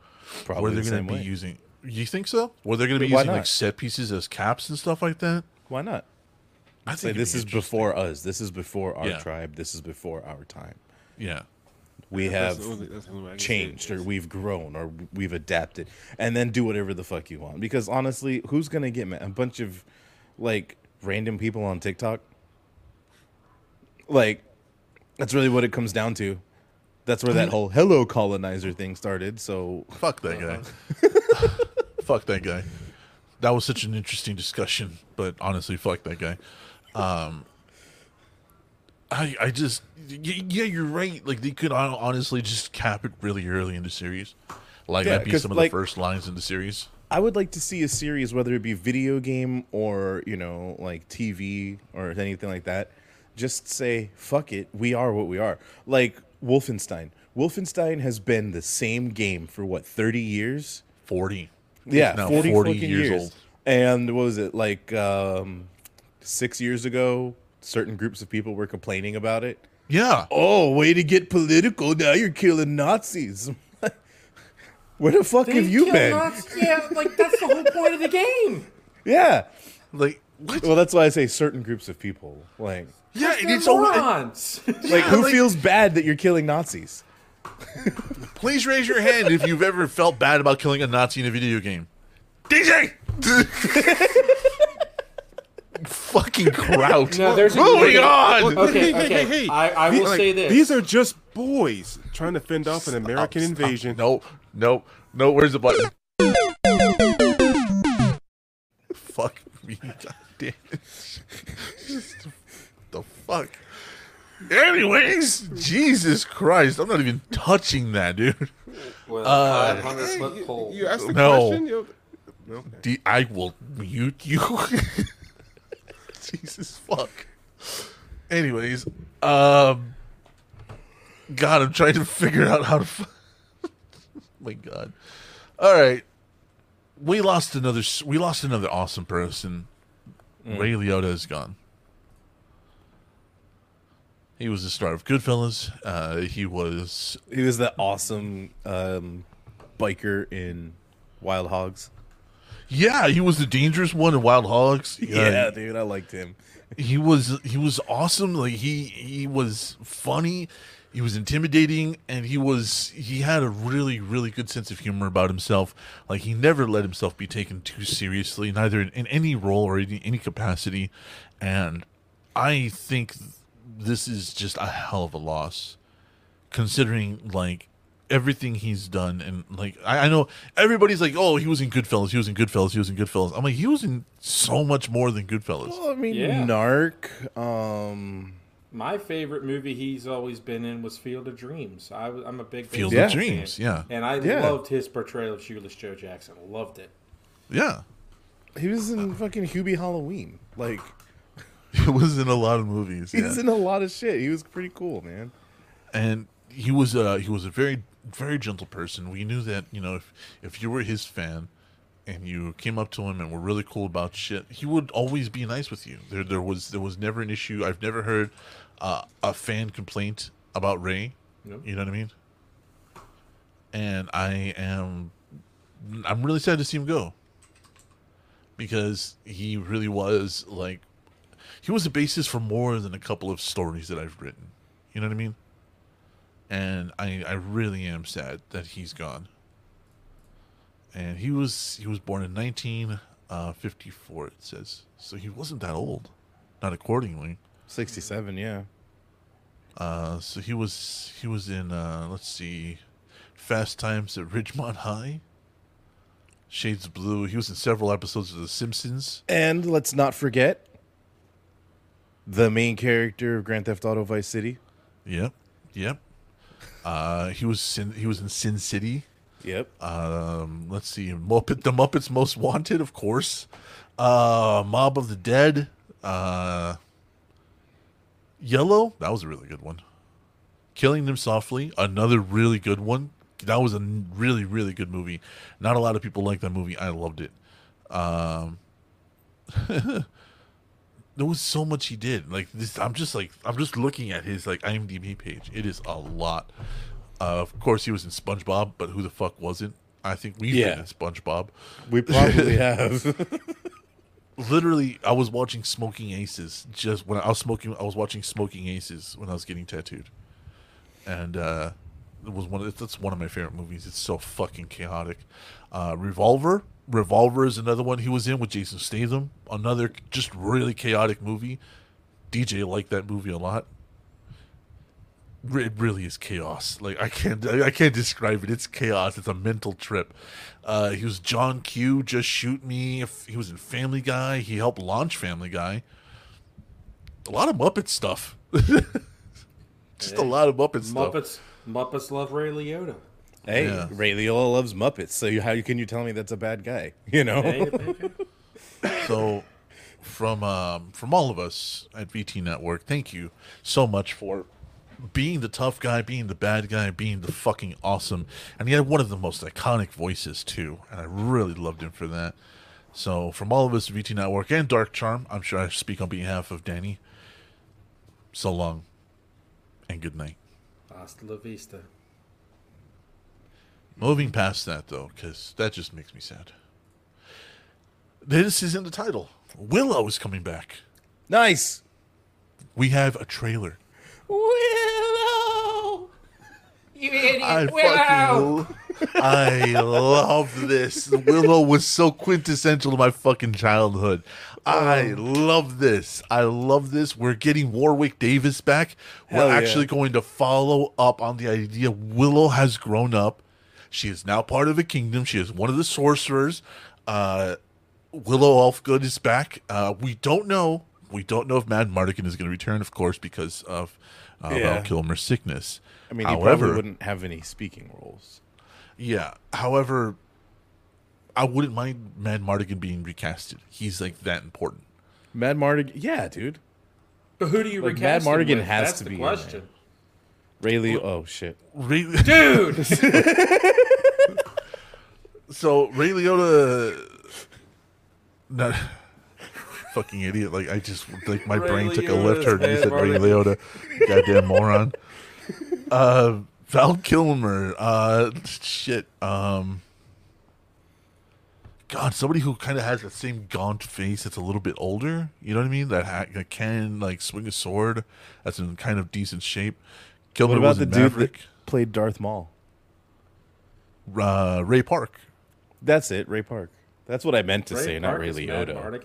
Probably where they're the gonna be way. using. You think so? Where they're gonna be using like set pieces as caps and stuff like that? Why not? I Say it'd this be is before us. This is before our Yeah. tribe. This is before our time. Yeah, We That's have the only- that's the only way I can say changed, or we've grown, or we've adapted, and then do whatever the fuck you want. Because honestly, who's gonna get mad? A bunch of like random people on TikTok. Like, that's really what it comes down to. That's where that whole "hello colonizer" thing started. So fuck that guy. Uh-huh. fuck that guy. That was such an interesting discussion, but honestly, fuck that guy. Um, I I just y- yeah, you're right. Like they could honestly just cap it really early in the series. Like Yeah, that'd be some of like- the first lines in the series. I would like to see a series, whether it be video game or you know, like TV or anything like that. Just say fuck it, we are what we are. Like Wolfenstein. Wolfenstein has been the same game for what thirty years. 40. Yeah, now 40, 40 fucking years years, old. And what was it like um, six years ago? Certain groups of people were complaining about it. Yeah. Oh, way to get political! Now you're killing Nazis. Where the fuck have you been? Nazis. Yeah, like that's the whole point of the game. Yeah. Like, what? Well, that's why I say certain groups of people. Like, yeah, and They're it's all. morons. like who like- feels bad that you're killing Nazis? Please raise your hand if you've ever felt bad about killing a Nazi in a video game. DJ! Fucking kraut. No, there's a- Moving okay. on! Okay, Hey, hey, okay. hey, hey. I, I The- will like, say this. These are just boys trying to fend off an American Stop, stop. invasion. No, no, no. Where's the button? fuck me. God damn it. the fuck? Anyways, Jesus Christ. I'm not even touching that, dude. With Uh, a 500 foot pole. You asked the No. question. You, okay. D- I will mute you. Jesus fuck. Anyways, um, God, I'm trying to figure out how to. F- My God. All right, we lost another. We lost another awesome person. Ray Liotta is gone. He was the star of Goodfellas. Uh, he was He was that awesome um, biker in Wild Hogs. Yeah, he was the dangerous one in Wild Hogs. Yeah, dude, I liked him. he was he was awesome like he he was funny he was intimidating and he was he had a really really good sense of humor about himself like he never let himself be taken too seriously neither in, in any role or any, any capacity and i think this is just a hell of a loss considering like everything he's done and like I, I know everybody's like oh he was in goodfellas he was in goodfellas he was in goodfellas i'm like he was in so much more than goodfellas Well, I mean, Yeah. Narc. Um, My favorite movie he's always been in was Field of Dreams. I, I'm a big Field of fan. Dreams, yeah. And I Yeah. loved his portrayal of Shoeless Joe Jackson. Loved it. yeah he was in fucking Hubie Halloween. Like, He was in a lot of movies. he Yeah. was in a lot of shit. He was pretty cool, man. and he was uh he was a very very gentle person. We knew that, you know, if if you were his fan and you came up to him and were really cool about shit, he would always be nice with you. There there was there was never an issue. I've never heard uh, a fan complaint about Ray. Nope. You know what I mean? And I am I'm really sad to see him go. Because he really was like he was the basis for more than a couple of stories that I've written. You know what I mean? And I I really am sad that he's gone. And he was he was born in 1954 it says. So he wasn't that old. Not accordingly. Sixty-seven, yeah. Uh so he was he was in uh let's see Fast Times at Ridgemont High. Shades of Blue. He was in several episodes of The Simpsons. And let's not forget the main character of Grand Theft Auto Vice City. Yep. Yep. Uh he was in he was in Sin City. Yep. Um, let's see, Muppet, the Muppets Most Wanted, of course. Uh, Mob of the Dead. Uh, Yellow, that was a really good one. Killing Them Softly, another really good one. That was a really, really good movie. Not a lot of people like that movie. I loved it. Um, there was so much he did. Like this, I'm just like I'm just looking at his like IMDb page. It is a lot. Uh, of course, he was in SpongeBob, but who the fuck wasn't? I think we've Yeah. been in SpongeBob. We probably have. Literally, I was watching Smoking Aces just when I was smoking. I was watching Smoking Aces when I was getting tattooed, and uh, was one. Of, that's one of my favorite movies. It's so fucking chaotic. Uh, Revolver, Revolver is another one he was in with Jason Statham. Another just really chaotic movie. DJ liked that movie a lot. It really is chaos. Like I can't, I can't describe it. It's chaos. It's a mental trip. Uh, he was John Q. Just shoot me. If he was in Family Guy, he helped launch Family Guy. A lot of Muppet stuff. Just a lot of Muppet stuff. Muppets Muppets love Ray Liotta. hey, Yeah. Ray Liotta loves Muppets, so you, how can you tell me that's a bad guy? You know? Hey. So, from um, from all of us at VT Network, thank you so much for being the tough guy, being the bad guy, being the fucking awesome, and he had one of the most iconic voices too, and I really loved him for that. So, from all of us at VT Network and Dark Charm, I'm sure I speak on behalf of Danny. So long, and good night. Hasta la vista. Moving past that though, because that just makes me sad. This is in the title. Willow is coming back. Nice. We have a trailer. Willow. You idiot! I fucking I love this. Willow was so quintessential to my fucking childhood. I love this. I love this. We're getting Warwick Davis back. Hell We're yeah. actually going to follow up on the idea Willow has grown up. She is now part of a kingdom. She is one of the sorcerers. Uh, Willow Ufgood is back. Uh, we don't know. We don't know if Madmartigan is going to return, of course, because of uh, Yeah. Val Kilmer's sickness. I mean, he However, probably wouldn't have any speaking roles. Yeah. However, I wouldn't mind Madmartigan being recasted. He's like that important. Madmartigan. Yeah, dude. But who do you Like, recast Mad him Mardigan with? has That's to the be in question. Ray Leo. Oh shit. Ray, Dude, so Ray Liotta, not fucking idiot. Like I just like my Ray brain took a Liotta's lift heard when you Mad said Ray Liotta. Goddamn moron. Uh, Val Kilmer. Uh, shit. Um. God, somebody who kind of has the same gaunt face that's a little bit older. You know what I mean? That, ha- that can like swing a sword. That's in kind of decent shape. Kilmer What about was the in dude Maverick. that played Darth Maul? Uh, Ray Park. That's it, Ray Park. That's what I meant to Ray say, not Ray is Mad Liotta.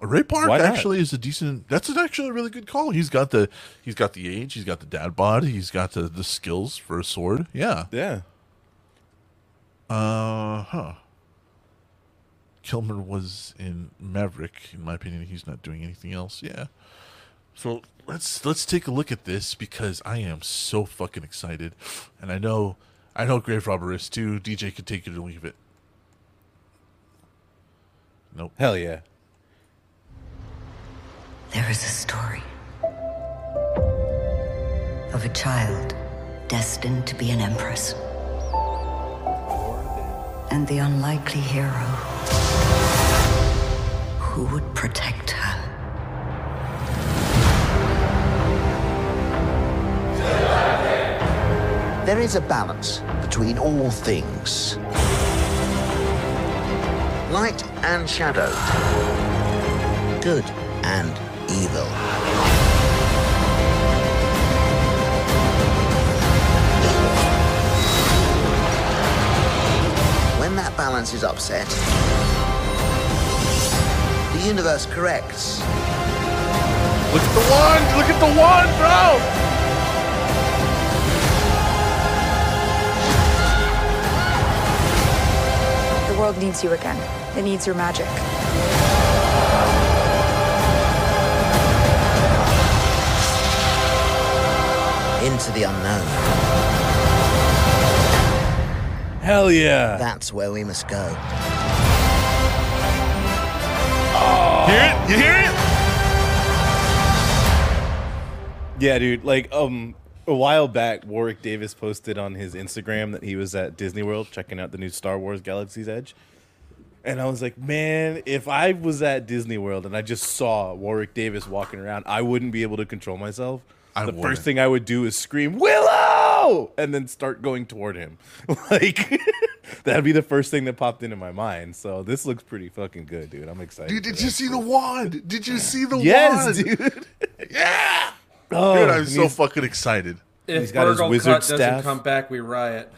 Ray Park actually is a decent. That's an actually a really good call. He's got the he's got the age. He's got the dad bod. He's got the the skills for a sword. Yeah. Yeah. Uh huh. Kilmer was in Maverick. In my opinion, he's not doing anything else. Yeah. So let's let's take a look at this because I am so fucking excited, and I know I know Grave Robber is too. DJ could take it or leave it. Nope. Hell yeah. There is a story of a child destined to be an empress and the unlikely hero who would protect her. There is a balance between all things light and shadow, good and evil. When that balance is upset, the universe corrects. Look at the wand! Look at the wand, bro! The world needs you again. It needs your magic. Into the unknown. Hell yeah. That's where we must go. Hear it? You hear it? Yeah, dude. Like, um, a while back, Warwick Davis posted on his Instagram that he was at Disney World checking out the new Star Wars Galaxy's Edge. And I was like, man, if I was at Disney World and I just saw Warwick Davis walking around, I wouldn't be able to control myself. I the wouldn't. first thing I would do is scream, Willow! And then start going toward him. like, that'd be the first thing that popped into my mind. So this looks pretty fucking good, dude. I'm excited. Dude, did you see the wand? Did you see the Yes, wand? dude. Yeah! Oh, Dude, I'm so fucking excited. If He's got his wizard Cut doesn't come back, we riot.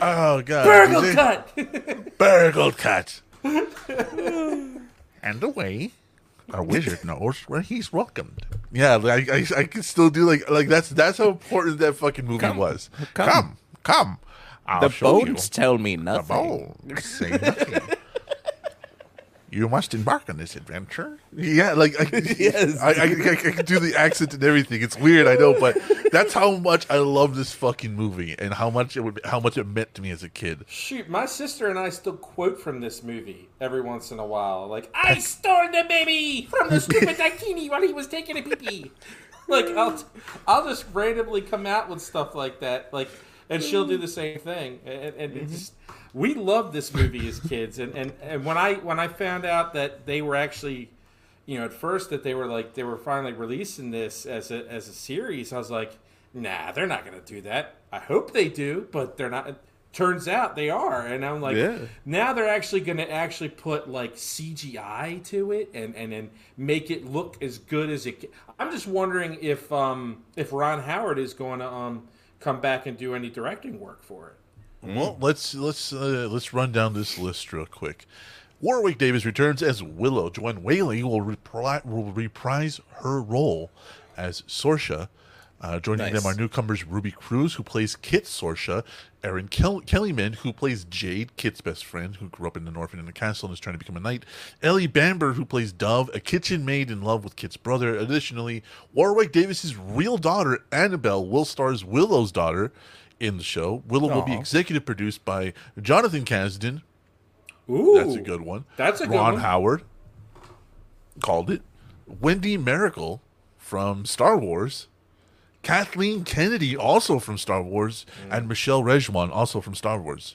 Oh god. Burgle Did Cut! Burglekutt. and away. Our wizard knows where he's welcomed. Yeah, like, I, I, I can still do like like that's that's how important that fucking movie was. Come, come. I'll show you. tell me nothing. The bones say nothing. you must embark on this adventure. Yeah, like I, Yes. I, I, I, I can do the accent and everything. It's weird, I know, but that's how much I love this fucking movie and how much it would, how much it meant to me as a kid. Shoot, my sister and I still quote from this movie every once in a while. Like, I stole the baby from the stupid Daikini while he was taking a pee pee. like I'll I'll just randomly come out with stuff like that, like, and she'll do the same thing. And, and it's mm-hmm. just, we loved this movie as kids, and, and and when I when I found out that they were actually, you know, at first that they were like they were finally releasing this as a as a series, I was like, nah, they're not gonna do that. I hope they do, but they're not. Turns out they are, and I'm like, Yeah. now they're actually going to actually put like CGI to it and and then make it look as good as it. Can. I'm just wondering if um if Ron Howard is going to um come back and do any directing work for it. Well, let's let's uh, let's run down this list real quick. Warwick Davis returns as Willow. Joanne Whaley will, repri- will reprise her role as Sorsha. Uh, joining Nice. them are newcomers Ruby Cruz, who plays Kit Sorsha, Erin Kel- Kellyman, who plays Jade, Kit's best friend, who grew up in an orphan in a castle and is trying to become a knight, Ellie Bamber, who plays Dove, a kitchen maid in love with Kit's brother. Additionally, Warwick Davis's real daughter, Annabelle, will star as Willow's daughter in the show. Willow will be executive produced by Jonathan Kasdan. Ooh, That's a good one. That's a good one. Ron. Howard called it. Wendy Mericle from Star Wars. Kathleen Kennedy, also from Star Wars, Mm. and Michelle Rejwan, also from Star Wars.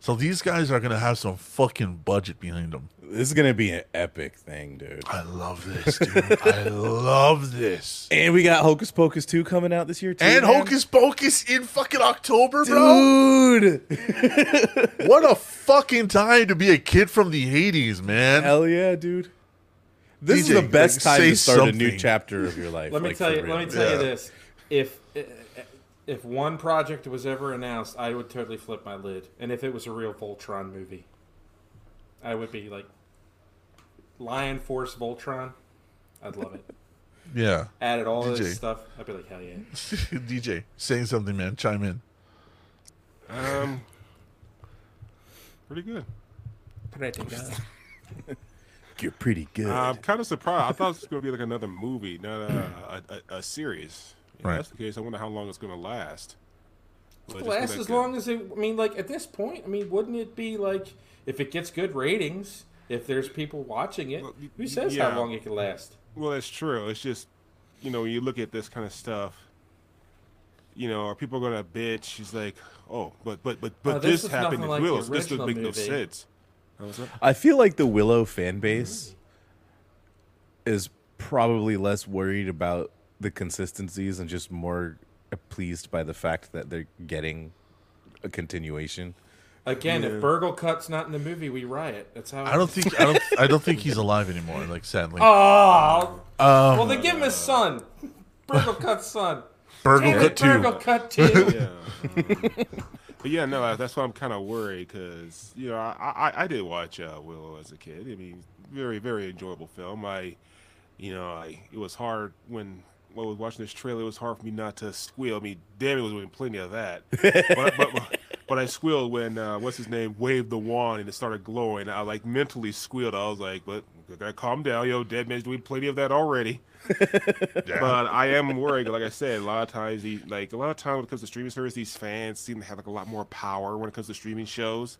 So these guys are gonna have some fucking budget behind them. This is gonna be an epic thing, dude. I love this, dude. I love this. And we got Hocus Pocus 2 coming out this year too. And man. Hocus Pocus in fucking October, bro. Dude! What a fucking time to be a kid from the '80s, man. Hell yeah, dude. This DJ, is the best like, time to start a new chapter of your life. Let me like, tell you. real. Let me tell Yeah. you this: if if one project was ever announced, I would totally flip my lid. And if it was a real Voltron movie, I would be like Lion Force Voltron. I'd love it. Yeah. Added all DJ. this stuff. I'd be like, hell yeah. DJ, saying something, man. Chime in. Um, pretty good. Pretty good. You're pretty good. I'm kind of surprised. I thought it was going to be like another movie, not a, a, a, a series. If Right. that's the case, I wonder how long it's going to last. Will it Last as long as it. I mean, like at this point, I mean, wouldn't it be like if it gets good ratings, if there's people watching it, Well, who says yeah. how long it can last? Well, that's true. It's just, you know, when you look at this kind of stuff, you know, are people going to bitch? She's like, oh, but but but but Uh, this this, happened nothing in like the Willows. This doesn't original make no sense. How was that? I feel like the Willow fan base is probably less worried about the consistencies and just more pleased by the fact that they're getting a continuation. Again, if Burgle Cut's not in the movie, we riot. That's how. I don't think I don't I don't think he's alive anymore. Like sadly, Oh, well, they give him his son, Burglekutt's son. Burgle Damn Cut it, two. Burglekutt too. Yeah. but yeah, no, that's why I'm kind of worried because you know I, I I did watch uh, Willow as a kid. I mean, very very enjoyable film. I, you know, I it was hard when. When I was watching this trailer, it was hard for me not to squeal. I mean, Damien was doing plenty of that, but, but, but I squealed when uh, what's his name waved the wand and it started glowing. I like mentally squealed. I was like, "But I gotta calm down, yo. Dead man's doing plenty of that already." But I am worried. Like I said, a lot of times, the, like a lot of times when it comes to streaming service, these fans seem to have like a lot more power when it comes to streaming shows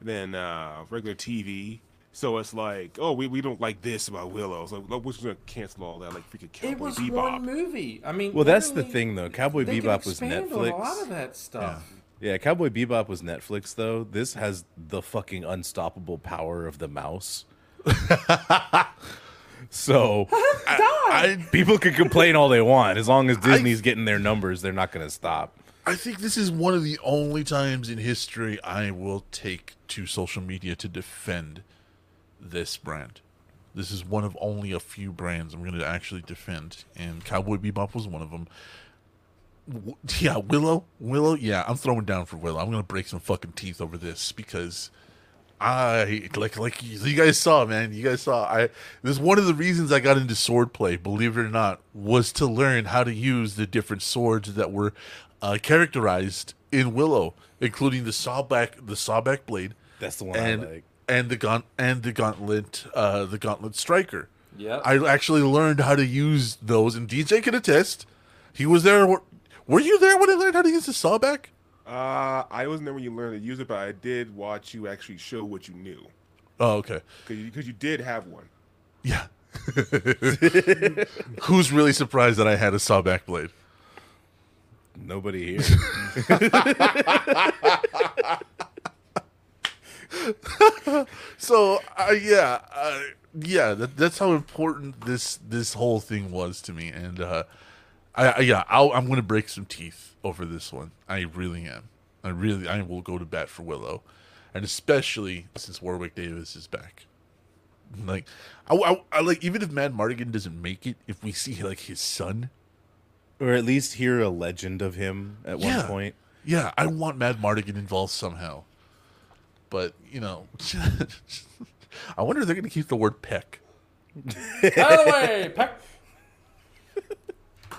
than uh, regular TV. So it's like, oh, we, we don't like this about Willow. So like, we're just gonna cancel all that, like freaking Cowboy Bebop. It was Bebop. one movie. I mean, Well, that's the thing, though. Cowboy they can Bebop was expand on A lot of that stuff. Yeah, Cowboy Bebop was Netflix though. This has the fucking unstoppable power of the mouse. so I people can complain all they want as long as Disney's getting their numbers, they're not going to stop. I think this is one of the only times in history I will take to social media to defend this brand. This is one of only a few brands I'm going to actually defend, and Cowboy Bebop was one of them. W- Yeah, Willow, Willow. Yeah, I'm throwing down for Willow. I'm going to break some fucking teeth over this because I like like you guys saw, man. You guys saw. I this is one of the reasons I got into swordplay. Believe it or not, was to learn how to use the different swords that were uh, characterized in Willow, including the sawback, the sawback blade. That's the one I and like. And the gaunt and the gauntlet, uh, the gauntlet striker. Yeah. I actually learned how to use those, and DJ can attest. He was there. Were you there when I learned how to use the sawback? Uh, I wasn't there when you learned to use it, but I did watch you actually show what you knew Oh, okay. because you, 'cause you did have one. Yeah. Who's really surprised that I had a sawback blade? Nobody here. So, uh, yeah, uh, yeah, that, that's how important this this whole thing was to me, and uh, I, I yeah, I'll, I'm going to break some teeth over this one. I really am. I really, I will go to bat for Willow, and especially since Warwick Davis is back. Like, I, I, I like even if Madmartigan doesn't make it, if we see like his son, or at least hear a legend of him at one point. yeah, I want Madmartigan involved somehow. But you know, I wonder if they're going to keep the word peck. Out of the way, Peck.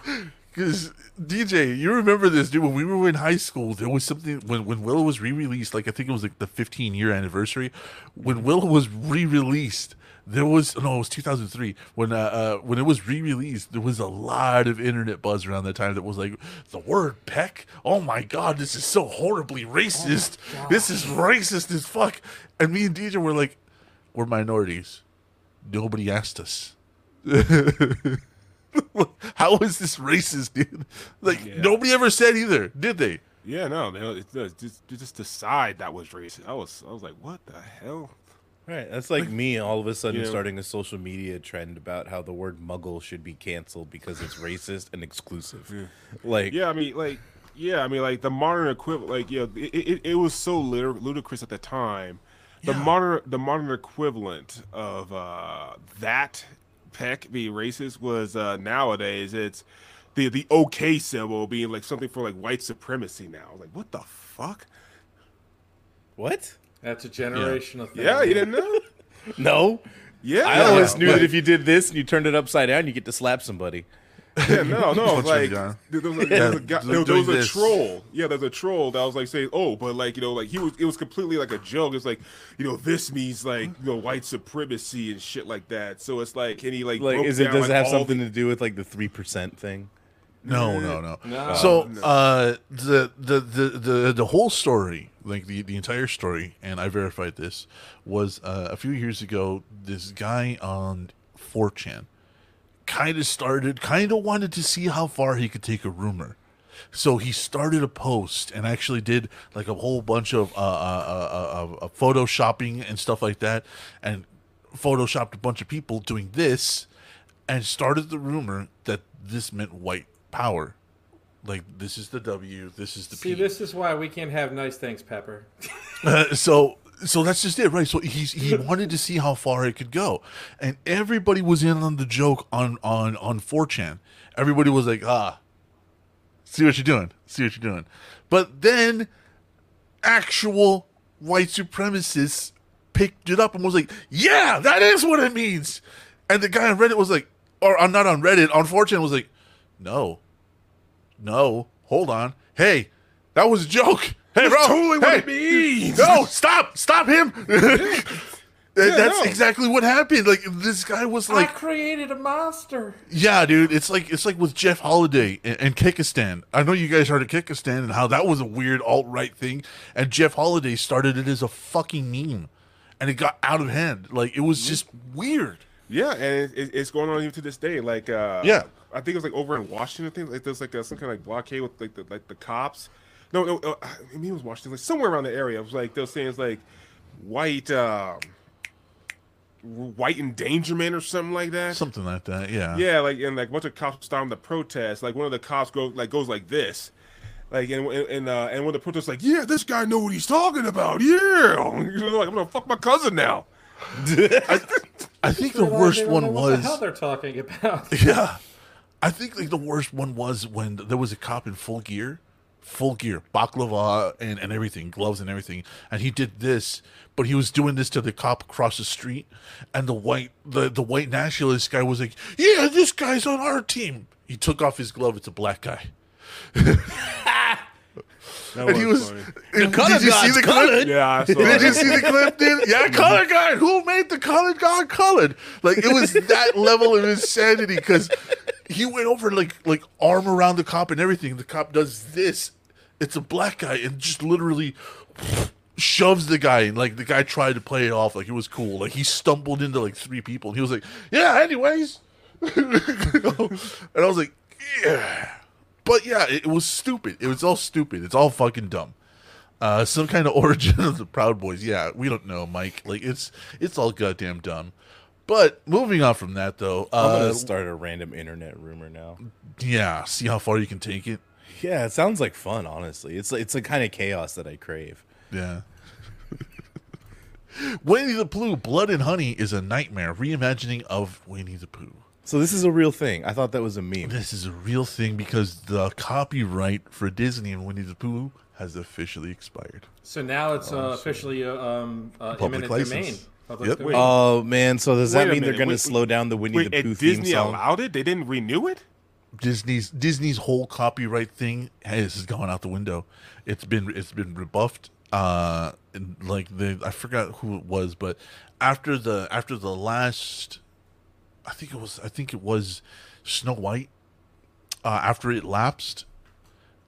Because DJ, you remember this, dude? When we were in high school, there was something when when Willow was re-released. Like I think it was like the 15 year anniversary. When Willow was re-released, there was no, it was 2003. When uh, uh when it was re-released, there was a lot of internet buzz around that time that was like the word peck. Oh my god, this is so horribly racist. this is racist as fuck. And me and DJ were like, we're minorities. Nobody asked us. How is this racist, dude? Like Yeah. nobody ever said either, did they? Yeah, no, they just just decide that was racist. I was I was like, what the hell? Right. That's like me all of a sudden Yeah. starting a social media trend about how the word muggle should be canceled because it's racist and exclusive. Like, Yeah, I mean, like, yeah, I mean, like the modern equivalent, like, yeah, it, it, it was so lud- ludicrous at the time. The Yeah. modern, the modern equivalent of uh, that peck being racist was uh, nowadays it's the the OK symbol being like something for like white supremacy now. Like, what the fuck? what? That's a generational thing. Yeah, you didn't know? No. Yeah, I always yeah, knew like- that if you did this and you turned it upside down, you get to slap somebody. Yeah, no, no, What's like there there was a, there was a, Yeah, guy, there, there was a troll. Yeah, there's a troll that was like saying, "Oh, but like you know, like he was, it was completely like a joke. It's like, you know, this means like you know white supremacy and shit like that. So it's like, and he like, Like, is it down, does like, it have something the- to do with like the three percent thing? No, no, no. No. So uh, the, the the the the whole story, like the the entire story, and I verified this was uh, a few years ago. This guy on 4chan kind of started, kind of wanted to see how far he could take a rumor. So he started a post and actually did like a whole bunch of uh, uh, uh, uh, uh, photoshopping and stuff like that, and photoshopped a bunch of people doing this, and started the rumor that this meant white power. Like this is the W, this is the See, P. this is why we can't have nice things, Pepper. Uh, so so that's just it, right? So he's he wanted to see how far it could go, and everybody was in on the joke on on on 4chan. Everybody was like, ah, see what you're doing, see what you're doing. But then actual white supremacists picked it up and was like, yeah, that is what it means. And the guy on Reddit was like, or uh, not on Reddit, on 4chan was like, no, no, hold on, hey, that was a joke. Hey, bro, totally what hey, it means. No, stop, stop him. And That's no. exactly what happened. Like this guy was like I created a monster. yeah, dude. It's like it's like with Jeff Holiday and, and Kekistan. I know you guys heard of Kekistan and how that was a weird alt right thing, and Jeff Holiday started it as a fucking meme, and it got out of hand. Like it was just weird. Yeah, and it, it, it's going on even to this day. Like, uh, Yeah. I think it was like over in Washington. I think like there's like a, some kind of like blockade with like the like the cops. No, no, uh, I mean it was Washington, like somewhere around the area. It was like they were saying it's like white, uh, white endangerment or something like that. Something like that. Yeah. Yeah, like and like a bunch of cops stormed the protest. Like one of the cops go like goes like this. Like and and uh, and when the protest like yeah this guy know what he's talking about yeah you know, like I'm gonna fuck my cousin now I think the worst one was what the hell they're talking about. yeah. I think like the worst one was when there was a cop in full gear, full gear, baklava and, and everything, gloves and everything, and he did this, but he was doing this to the cop across the street, and the white the, the white nationalist guy was like, "Yeah, this guy's on our team." He took off his glove; it's a black guy, That and he was. funny. and did you see the clip? yeah I saw Did you see the clip, dude? Yeah, color guard. Who made the color guard colored? Like it was that level of insanity because he went over like like arm around the cop and everything. The cop does this. It's a black guy and just literally shoves the guy, and like the guy tried to play it off like it was cool. Like he stumbled into like three people, and he was like, "Yeah, anyways," and I was like, "Yeah," but yeah, it, it was stupid. It was all stupid. It's all fucking dumb. Uh, some kind of origin of the Proud Boys. Yeah, we don't know, Mike. Like it's it's all goddamn dumb. But moving on from that, though, I'm uh, gonna start a random internet rumor now. yeah, see how far you can take it. Yeah, it sounds like fun. Honestly, it's it's the kind of chaos that I crave. Yeah. Winnie the Pooh, Blood and Honey is a nightmare reimagining of Winnie the Pooh. So this is a real thing. I thought that was a meme. This is a real thing because the copyright for Disney and Winnie the Pooh has officially expired. So now it's uh, officially uh, um, uh, Public imminent license. domain. Public Yep. Oh man, so does Wait that a mean they're going to slow down the Winnie Wait, the Pooh and theme Disney song? allowed it? They didn't renew it? Disney's Disney's whole copyright thing has gone out the window. It's been it's been rebuffed. Uh, and like the I forgot who it was, but after the after the last, I think it was I think it was Snow White. Uh, after it lapsed,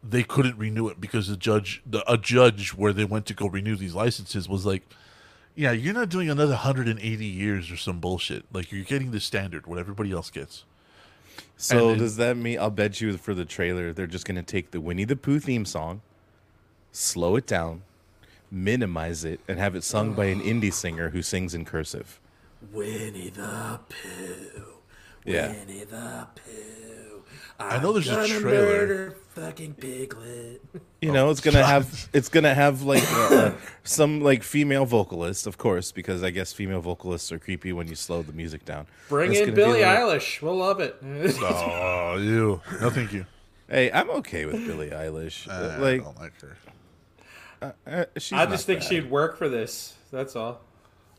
they couldn't renew it because the judge, the, a judge where they went to go renew these licenses was like, "Yeah, you're not doing another 180 years or some bullshit. Like you're getting the standard, what everybody else gets." So then- does that mean I'll bet you for the trailer they're just going to take the Winnie the Pooh theme song, slow it down, minimize it, and have it sung by an indie singer who sings in cursive. Winnie the Pooh. Yeah. Winnie the Pooh. I know there's a Gonna trailer. Murder fucking piglet. You know, it's gonna have it's gonna have like uh, some like female vocalists, of course, because I guess female vocalists are creepy when you slow the music down. Bring It's in gonna Billie like- Eilish. We'll love it. Oh, you. No, thank you. Hey, I'm okay with Billie Eilish. Uh, I don't like her. uh, she's I just think bad. she'd work for this. That's all.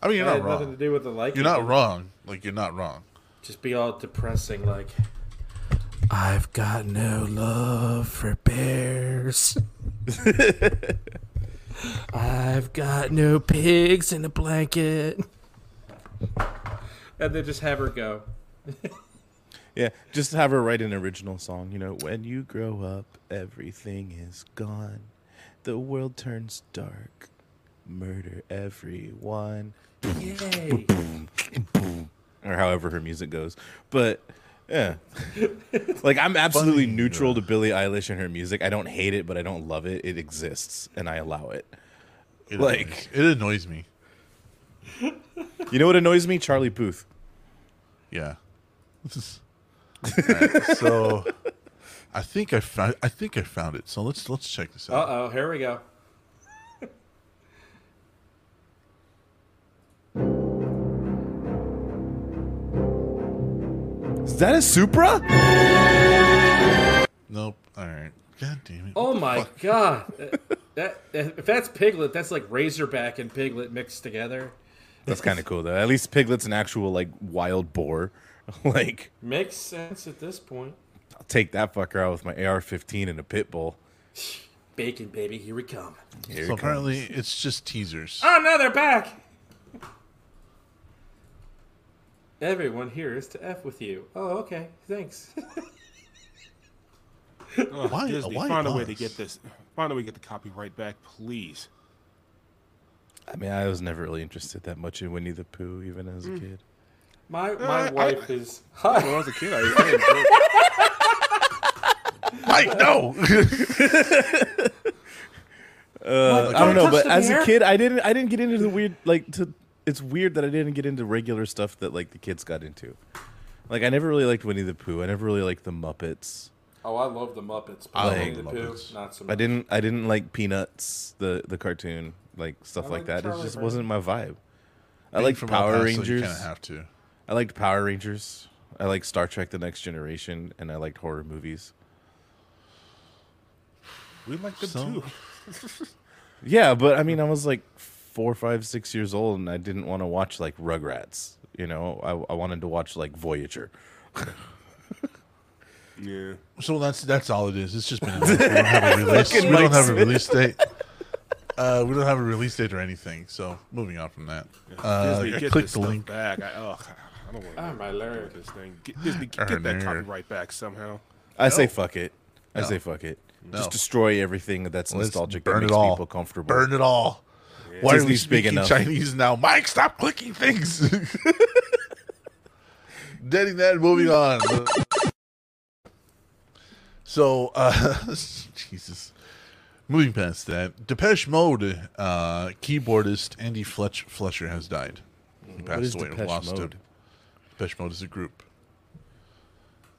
I mean, you're It not had nothing to do with the like. You're not wrong. Like you're not wrong. Just be all depressing, like. I've got no love for bears. I've got no pigs in a blanket. And then just have her go. Yeah, just have her write an original song. You know, when you grow up, everything is gone. The world turns dark. Murder everyone. Yay. Or however her music goes. But yeah. like I'm absolutely Funny, neutral to Billie Eilish and her music. I don't hate it, but I don't love it. It exists and I allow it. It Like- annoys, it annoys me. You know what annoys me? Charlie Puth. Yeah. Alright, so I think I found I think I found it. So let's let's check this out. Uh oh, here we go. Is that a Supra? Nope. All right. God damn it. Oh my god. that, that if that's Piglet, that's like Razorback and Piglet mixed together. That's kind of cool though. At least Piglet's an actual like wild boar. like Makes sense at this point. I'll take that fucker out with my AR-15 and a pit bull. Bacon, baby, here we come. Here so it apparently it's just teasers. Oh no, they're back. Everyone here is to f with you. Oh, okay, thanks. Why? Disney, why find a way to get this. Find a way to get the copyright back, please. I mean, I was never really interested that much in Winnie the Pooh, even as a kid. My my I- wife is. When I was a kid, I, I enjoyed Mike, no. Uh, I don't know, but the as a kid, I didn't. I didn't get into the weird. Like, to it's weird that I didn't get into regular stuff that like the kids got into. Like, I never really liked Winnie the Pooh. I never really liked the Muppets. Oh, I love the Muppets. But I love Winnie the the Pooh, Muppets. not so much. I didn't. I didn't like Peanuts, the the cartoon, like stuff I like like that. Charlie It just Brown. wasn't my vibe. I Being liked from Power Paso, Rangers. You kind of have to. I liked Power Rangers. I liked Star Trek: The Next Generation, and I liked horror movies. we like them So- too. Yeah, but I mean, I was like four, five, six years old, and I didn't want to watch like Rugrats. You know, I, I wanted to watch like Voyager. Yeah. So that's that's all it is. It's just been. announced. We don't have a release. we don't have a release date. Uh, we don't have a release date or anything. So moving on from that. Uh, Disney, I get click the link. back. I, ugh, I don't want to. Oh, my lord. This thing. Get, Disney, get, Oh, get that nerd. copyright back somehow. I say fuck it. I No. say fuck it. No. Just destroy everything that's Let's nostalgic that makes it all. people comfortable. Burn it all. Why are we Disney's big speaking enough. Chinese now? Mike, stop clicking things. Getting that, moving on. So, uh, Jesus. Moving past that, Depeche Mode uh, keyboardist Andy Fletch Fletcher has died. He passed is away. Depeche lost Mode? him. Depeche Mode is a group.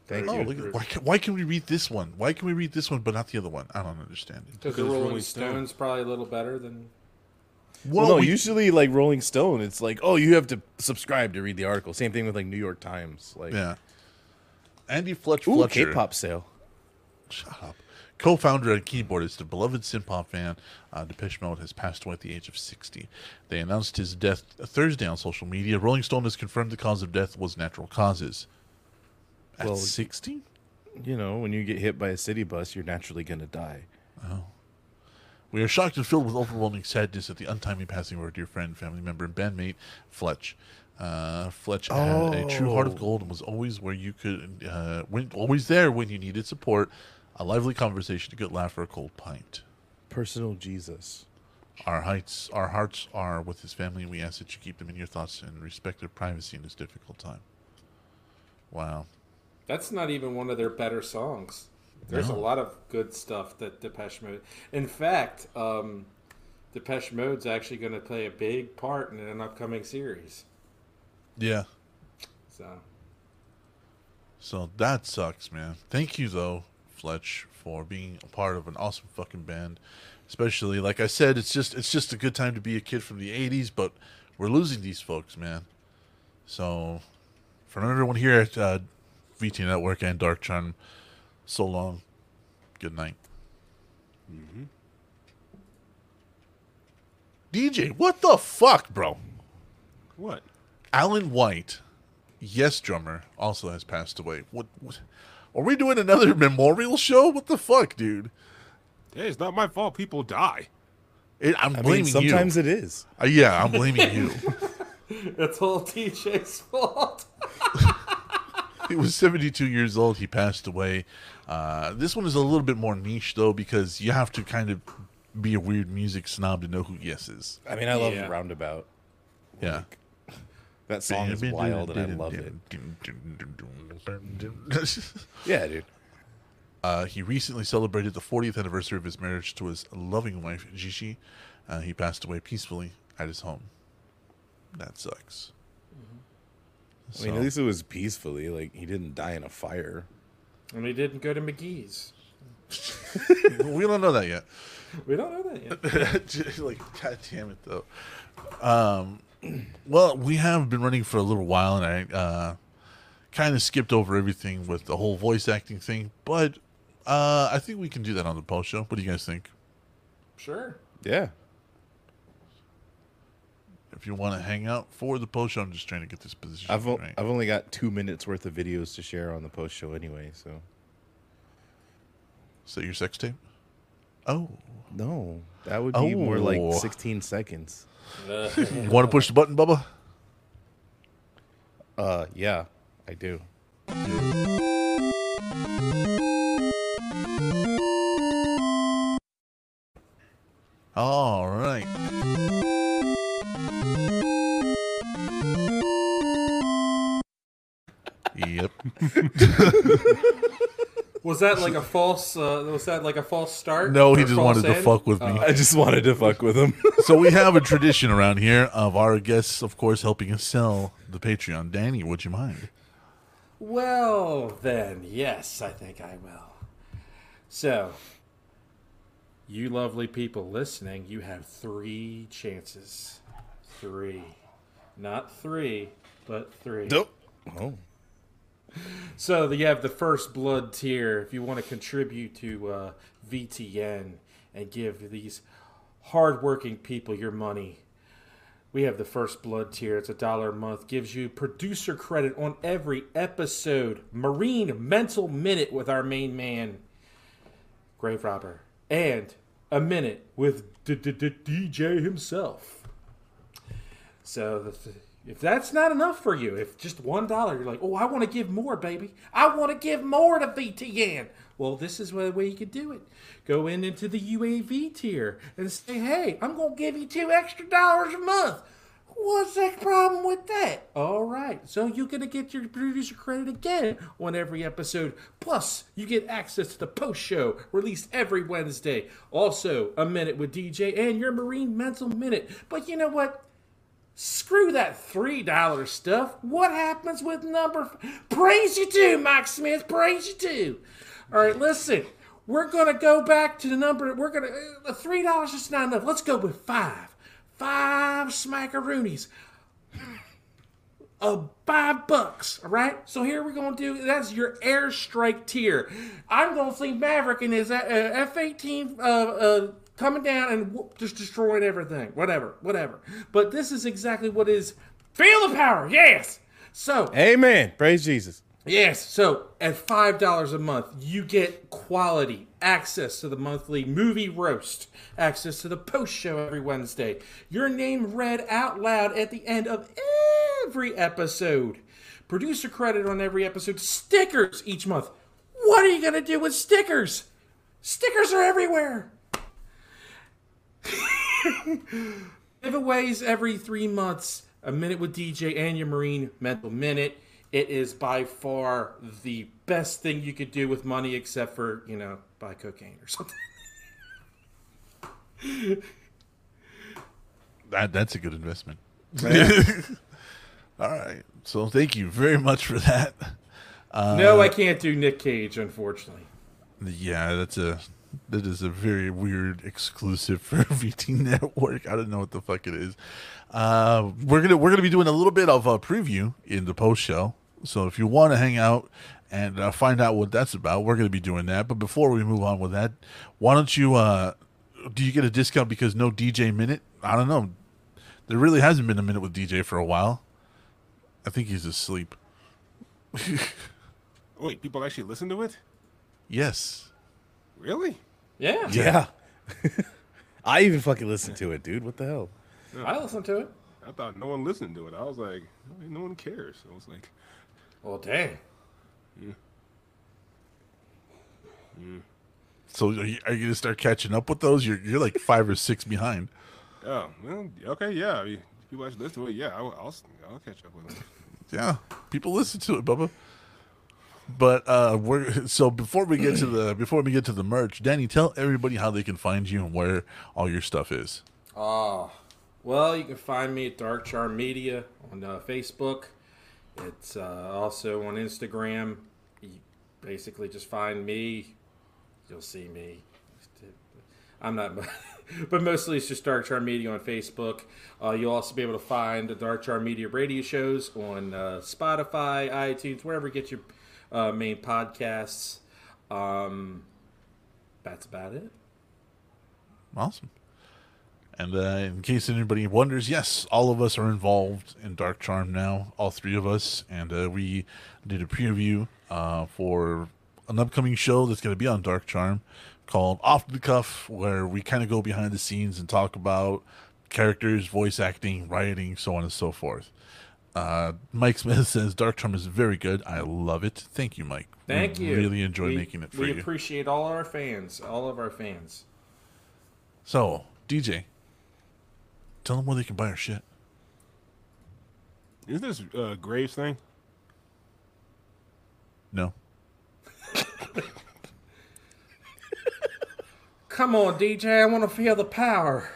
Thank Oh, you. look at, why, can, why can we read this one? Why can we read this one but not the other one? I don't understand it. Because the Rolling, Rolling Stone. Stones probably a little better than. Well, no, we- usually like Rolling Stone, it's like, oh, you have to subscribe to read the article. Same thing with like New York Times. Like, Yeah. Andy Fletch ooh, Fletcher. K-pop sale. Shut up. Co-founder and keyboardist, the beloved synth-pop fan, uh, Depeche Mode has passed away at the age of 60. They announced his death Thursday on social media. Rolling Stone has confirmed the cause of death was natural causes. At Well, 60? You know, when you get hit by a city bus, you're naturally gonna die. We are shocked and filled with overwhelming sadness at the untimely passing of our dear friend, family member, and bandmate, Fletch. Uh, Fletch had a true heart of Oh. gold and was always where you could, uh, when, always there when you needed support, a lively conversation, a good laugh, or a cold pint. Personal Jesus. Our heights, our hearts are with his family. And we ask that you keep them in your thoughts and respect their privacy in this difficult time. Wow. That's not even one of their better songs. There's a lot of good stuff that Depeche Mode. In fact, um, Depeche Mode's actually going to play a big part in an upcoming series. Yeah. So So that sucks, man. Thank you though, Fletch, for being a part of an awesome fucking band. Especially, like I said, it's just it's just a good time to be a kid from the '80s, but we're losing these folks, man. So, from everyone here at uh, VT Network and Dark Charm, so long. Good night. DJ, what the fuck, bro? What? Alan White, Yes drummer, also has passed away. What, what? Are we doing another memorial show? What the fuck, dude? Hey, it's not my fault. People die. It, I'm I blaming mean, sometimes you. it is. Uh, yeah, I'm blaming you. it's all TJ's fault. he was 72 years old. He passed away. Uh, this one is a little bit more niche though because you have to kind of be a weird music snob to know who Yes is. I mean, I love Yeah. Roundabout. Yeah. That song is wild, and I love it. Yeah, dude. Uh, he recently celebrated the 40th anniversary of his marriage to his loving wife, Gigi. Uh, he passed away peacefully at his home. That sucks. I mean, at least it was peacefully. Like he didn't die in a fire. And he didn't go to McGee's. we don't know that yet. We don't know that yet. like, god damn it, though. Um, well, we have been running for a little while, and I uh, kind of skipped over everything with the whole voice acting thing, but uh, I think we can do that on the post show. What do you guys think? Sure. Yeah. If you want to hang out for the post show, I'm just trying to get this position I've o- right. I've only got two minutes worth of videos to share on the post show anyway. So Is that your sex tape? Oh, no, that would be more like Oh. 16 seconds. you want to push the button, Bubba? Uh, yeah, I do. All that like a false? Uh, was that like a false start? No, he just false wanted to fuck with me. I just wanted to fuck with him. so we have a tradition around here of our guests, of course, helping us sell the Patreon. Danny, would you mind? Well, then, yes, I think I will. So, you lovely people listening, you have three chances. Three. Not three, but three. nope. Oh, So you have the first blood tier. If you want to contribute to uh, VTN and give these hardworking people your money, we have the first blood tier. It's a dollar a month. Gives you producer credit on every episode. Marine mental minute with our main man, Grave Robber, and a minute with DJ himself. So the, if that's not enough for you, if just one dollar, you're like, oh, I want to give more, baby. I want to give more to VTN. Well, this is the way you could do it. Go in into the UAV tier and say, hey, I'm to give you two extra dollars a month. What's the problem with that? All right. So you're to get your producer credit again on every episode. Plus, you get access to the post show released every Wednesday. Also, a minute with DJ and your Marine Mental Minute. But you know what? Screw that $3 stuff. What happens with number? Praise you too, Mike Smith. Praise you too. All right, listen. We're going to go back to the number. We're going to. $3 is not enough. Let's go with five five smackaroonies. Uh, five bucks, all right? So here we're gonna do that's your airstrike tier. I'm gonna see Maverick and his uh, F 18 uh, uh, coming down and whoop, just destroying everything. Whatever, whatever. But this is exactly what is feel the power, yes! So, Amen. Praise Jesus. Yes. So at five dollars a month, you get quality access to the monthly movie roast, access to the post show every Wednesday, your name read out loud at the end of every episode, producer credit on every episode, stickers each month. What are you gonna do with stickers? Stickers are everywhere. Giveaways every three months. A minute with DJ and your Marine Mental Minute. It is by far the best thing you could do with money, except for you know buy cocaine or something. That that's a good investment. All right. So thank you very much for that. no, uh, I can't do Nick Cage, unfortunately. Yeah, that's a that is a very weird exclusive for VT Network. I don't know what the fuck it is. Uh, we're gonna we're gonna be doing a little bit of a preview in the post show. So if you want to hang out and uh, find out what that's about, we're gonna be doing that. But before we move on with that, why don't you? Uh, do you get a discount because no DJ minute? I don't know. There really hasn't been a minute with DJ for a while. I think he's asleep. Wait, people actually listen to it? Yes. Really? Yeah, Yeah. I even fucking listened to it, dude. What the hell? I listened to it. I thought no one listened to it. I was like, no one cares. I was like, Well, dang. So are you, are you gonna start catching up with those? You're you're like five or six behind. oh, well, okay, yeah. I mean, people actually listen to it. Yeah, I'll, I'll, I'll catch up with it. Yeah, people listen to it, Bubba. But uh, we're so before we get to the before we get to the merch, Danny, tell everybody how they can find you and where all your stuff is. Oh, well, you can find me at Dark Charm Media on uh, Facebook. It's uh, also on Instagram. You basically just find me. You'll see me. I'm not, but mostly it's just Dark Charm Media on Facebook. Uh, you'll also be able to find the Dark Charm Media radio shows on uh, Spotify, iTunes, wherever you get your uh, main podcasts. Um, that's about it. Awesome. And uh, in case anybody wonders, yes, all of us are involved in Dark Charm now, all three of us, and uh, we did a preview uh, for an upcoming show that's going to be on Dark Charm called Off the Cuff, where we kind of go behind the scenes and talk about characters, voice acting, writing, so on and so forth. Uh, Mike Smith says Dark Charm is very good. I love it. Thank you, Mike. Thank We you. Really enjoy We- making it for we you. appreciate all our fans, all of our fans. so, DJ, tell them where they can buy our shit. Is this uh, Graves thing? No. Come on, DJ, I want to feel the power.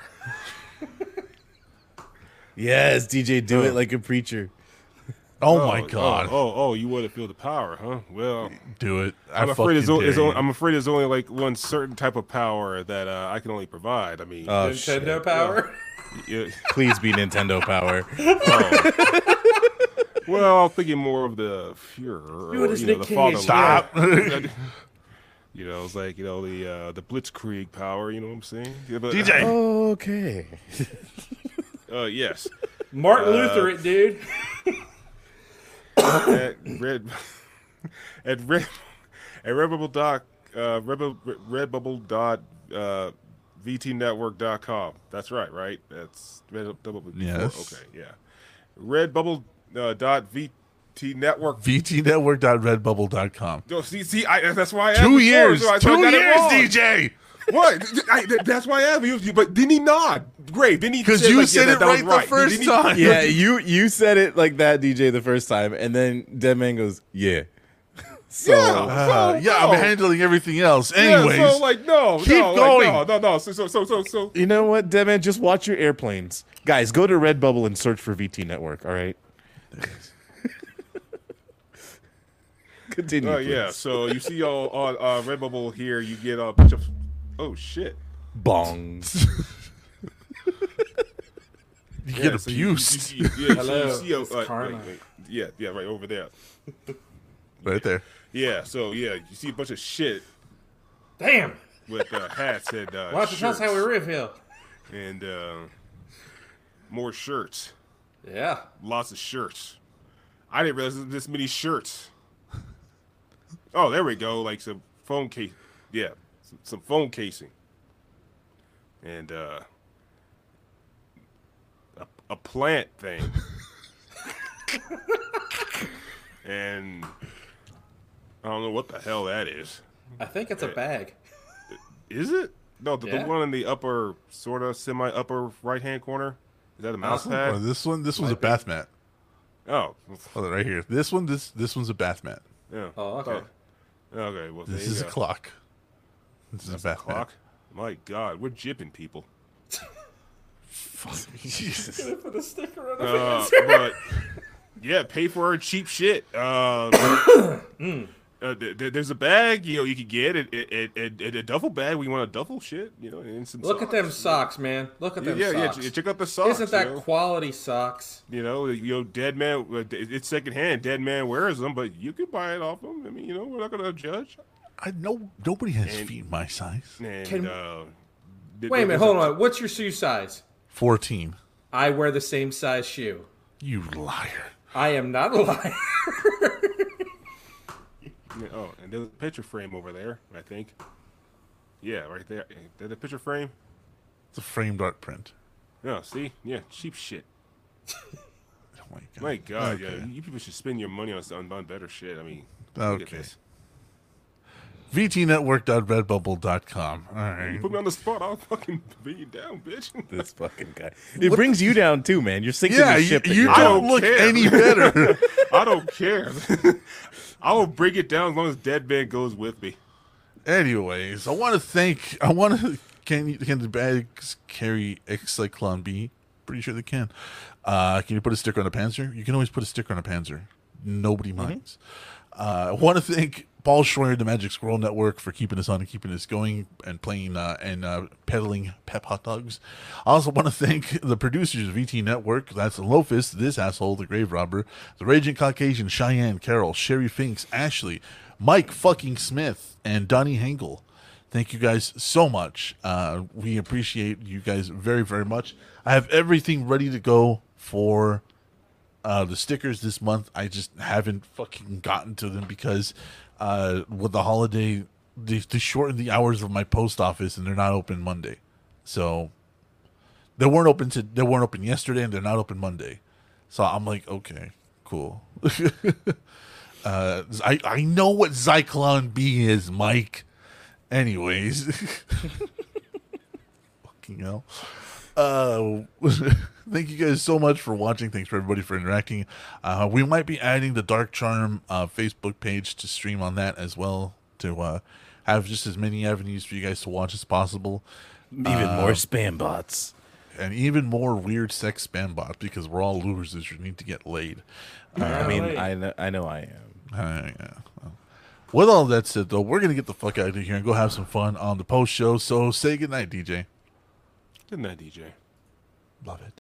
Yes, DJ, do it like a preacher. Oh, my god. Oh, oh, oh, you want to feel the power, huh? Well, Do it. I I'm afraid it's, fucking o- it's only, I'm afraid the's only like one certain type of power that uh, I can only provide. I mean, Oh, Nintendo shit. power. yeah, Please be Nintendo Power. oh. well, I'm thinking more of the Fuhrer, Do or, you know, the father. Stop. You know, it's like you know the uh, the Blitzkrieg power. You know what I'm saying? Yeah, but, DJ. Okay. Uh, yes. Martin Luther, it dude. at red at red at redbubble dot uh rebel redbubble dot uh vtnetwork.com that's right right that's redbubble Yes. okay yeah redbubble uh, dot v VT Network. VTnetwork.redbubble.com. Yo, see, see, I, that's why I asked Two years. so I- so I Two years. DJ. What? I, that's why I asked you. But didn't he nod? Great. Didn't he? Because you like, said that- it that was right the first he- time. Yeah, you you said it like that, DJ, the first time, and then Deadman goes, "Yeah." So Yeah. Uh, So, yeah, no. I'm handling everything else. Yeah, Anyways, so like no, keep no, like, going. no, no, no. So, so, so, so, so. you know what, Deadman? Just watch your airplanes, guys. Go to Redbubble and search for VT Network. All right. Continue. Oh yeah. So you see all on uh, Redbubble here, you get a bunch of. Oh shit. Bong. you Yeah, get so abused You, you, yeah, Hello, so you see a, uh, wait, wait. yeah, yeah, right over there. right there. Yeah. So yeah, you see a bunch of shit Damn. with uh, hats and uh, watch don't you how we shirts really feel? and uh, more shirts. Yeah. Lots of shirts. I didn't realize there was this many shirts. Oh, there we go. Like some phone case. Yeah, some, some phone casing. And uh, a, a plant thing. and I don't know what the hell that is. I think it's a bag. Is it? No, the, Yeah. the one in the upper, sort of semi upper right hand corner. Is that a mouse Oh, pad? this one, this one's a bath mat. Oh, Hold on, right here. This one, this this one's a bath mat. yeah. Oh, okay. Okay, well, This you is a clock. This is a bath clock. My God, we're jipping people. mat. Jesus. Put a sticker on Uh, but yeah, pay for our cheap shit. Um, uh, th- th- there's a bag, you know, you could get it, it, it, it, a duffel bag. We want a duffel shit, you know, and some. Look at them socks, man. Look at Yeah, them yeah, yeah. socks. ch- Check out the socks. Isn't that you know? quality socks? You know, you know, dead man. uh, It's secondhand. Dead man wears them, but you can buy it off them. I mean, you know, we're not gonna judge. I know nobody has And- feet my size. And Can- uh, th- Wait a minute, there's hold on. What's your shoe size? Fourteen. I wear the same size shoe. You liar. I am not a liar. Oh, and there's a picture frame over there. I think. Yeah, right there. There's a picture frame. It's a framed art print. Yeah, see, yeah, cheap shit. Oh my god. My God, Okay. yeah, you people should spend your money on on, on better shit. I mean, look at Okay. This. VTnetwork.redbubble.com. All right. You put me on the spot, I'll fucking beat you down, bitch. This fucking guy. It brings you down too, man. You're sinking Yeah, the you, ship. that you you're don't on. don't look care. any better. I don't care. I will bring it down as long as Dead Man goes with me. Anyways, I want to thank. I want to. Can can the bags carry Zyklon B? Pretty sure they can. Uh, can you put a sticker on a Panzer? You can always put a sticker on a Panzer. Nobody minds. Uh, I want to thank Paul Schroyer, the Magic Squirrel Network, for keeping us on and keeping us going and playing uh, and uh, peddling pep hot dogs. I also want to thank the producers of VT Network. That's Lofus, this asshole, the Grave Robber, the Raging Caucasian, Cheyenne, Carol, Sherry Finks, Ashley, Mike fucking Smith, and Donnie Hengel. Thank you guys so much. Uh, we appreciate you guys very, very much. I have everything ready to go for uh, the stickers this month. I just haven't fucking gotten to them because uh, with the holiday, they, they shortened the hours of my post office and they're not open Monday. So they weren't open to they weren't open yesterday and they're not open Monday. So I'm like, okay, cool. uh, I I know what Zyklon B is, Mike. Anyways, fucking hell. Uh, thank you guys so much for watching. Thanks for everybody for interacting. Uh, we might be adding the Dark Charm uh, Facebook page to stream on that as well to uh, have just as many avenues for you guys to watch as possible, Even more spam bots. and even more weird sex spam bots because we're all losers who need to get laid. I mean. I know, I know I am. Uh, yeah. Well, With all that said, though, we're gonna get the fuck out of here and go have some fun on the post show. So say goodnight, DJ. Good night, DJ. Love it.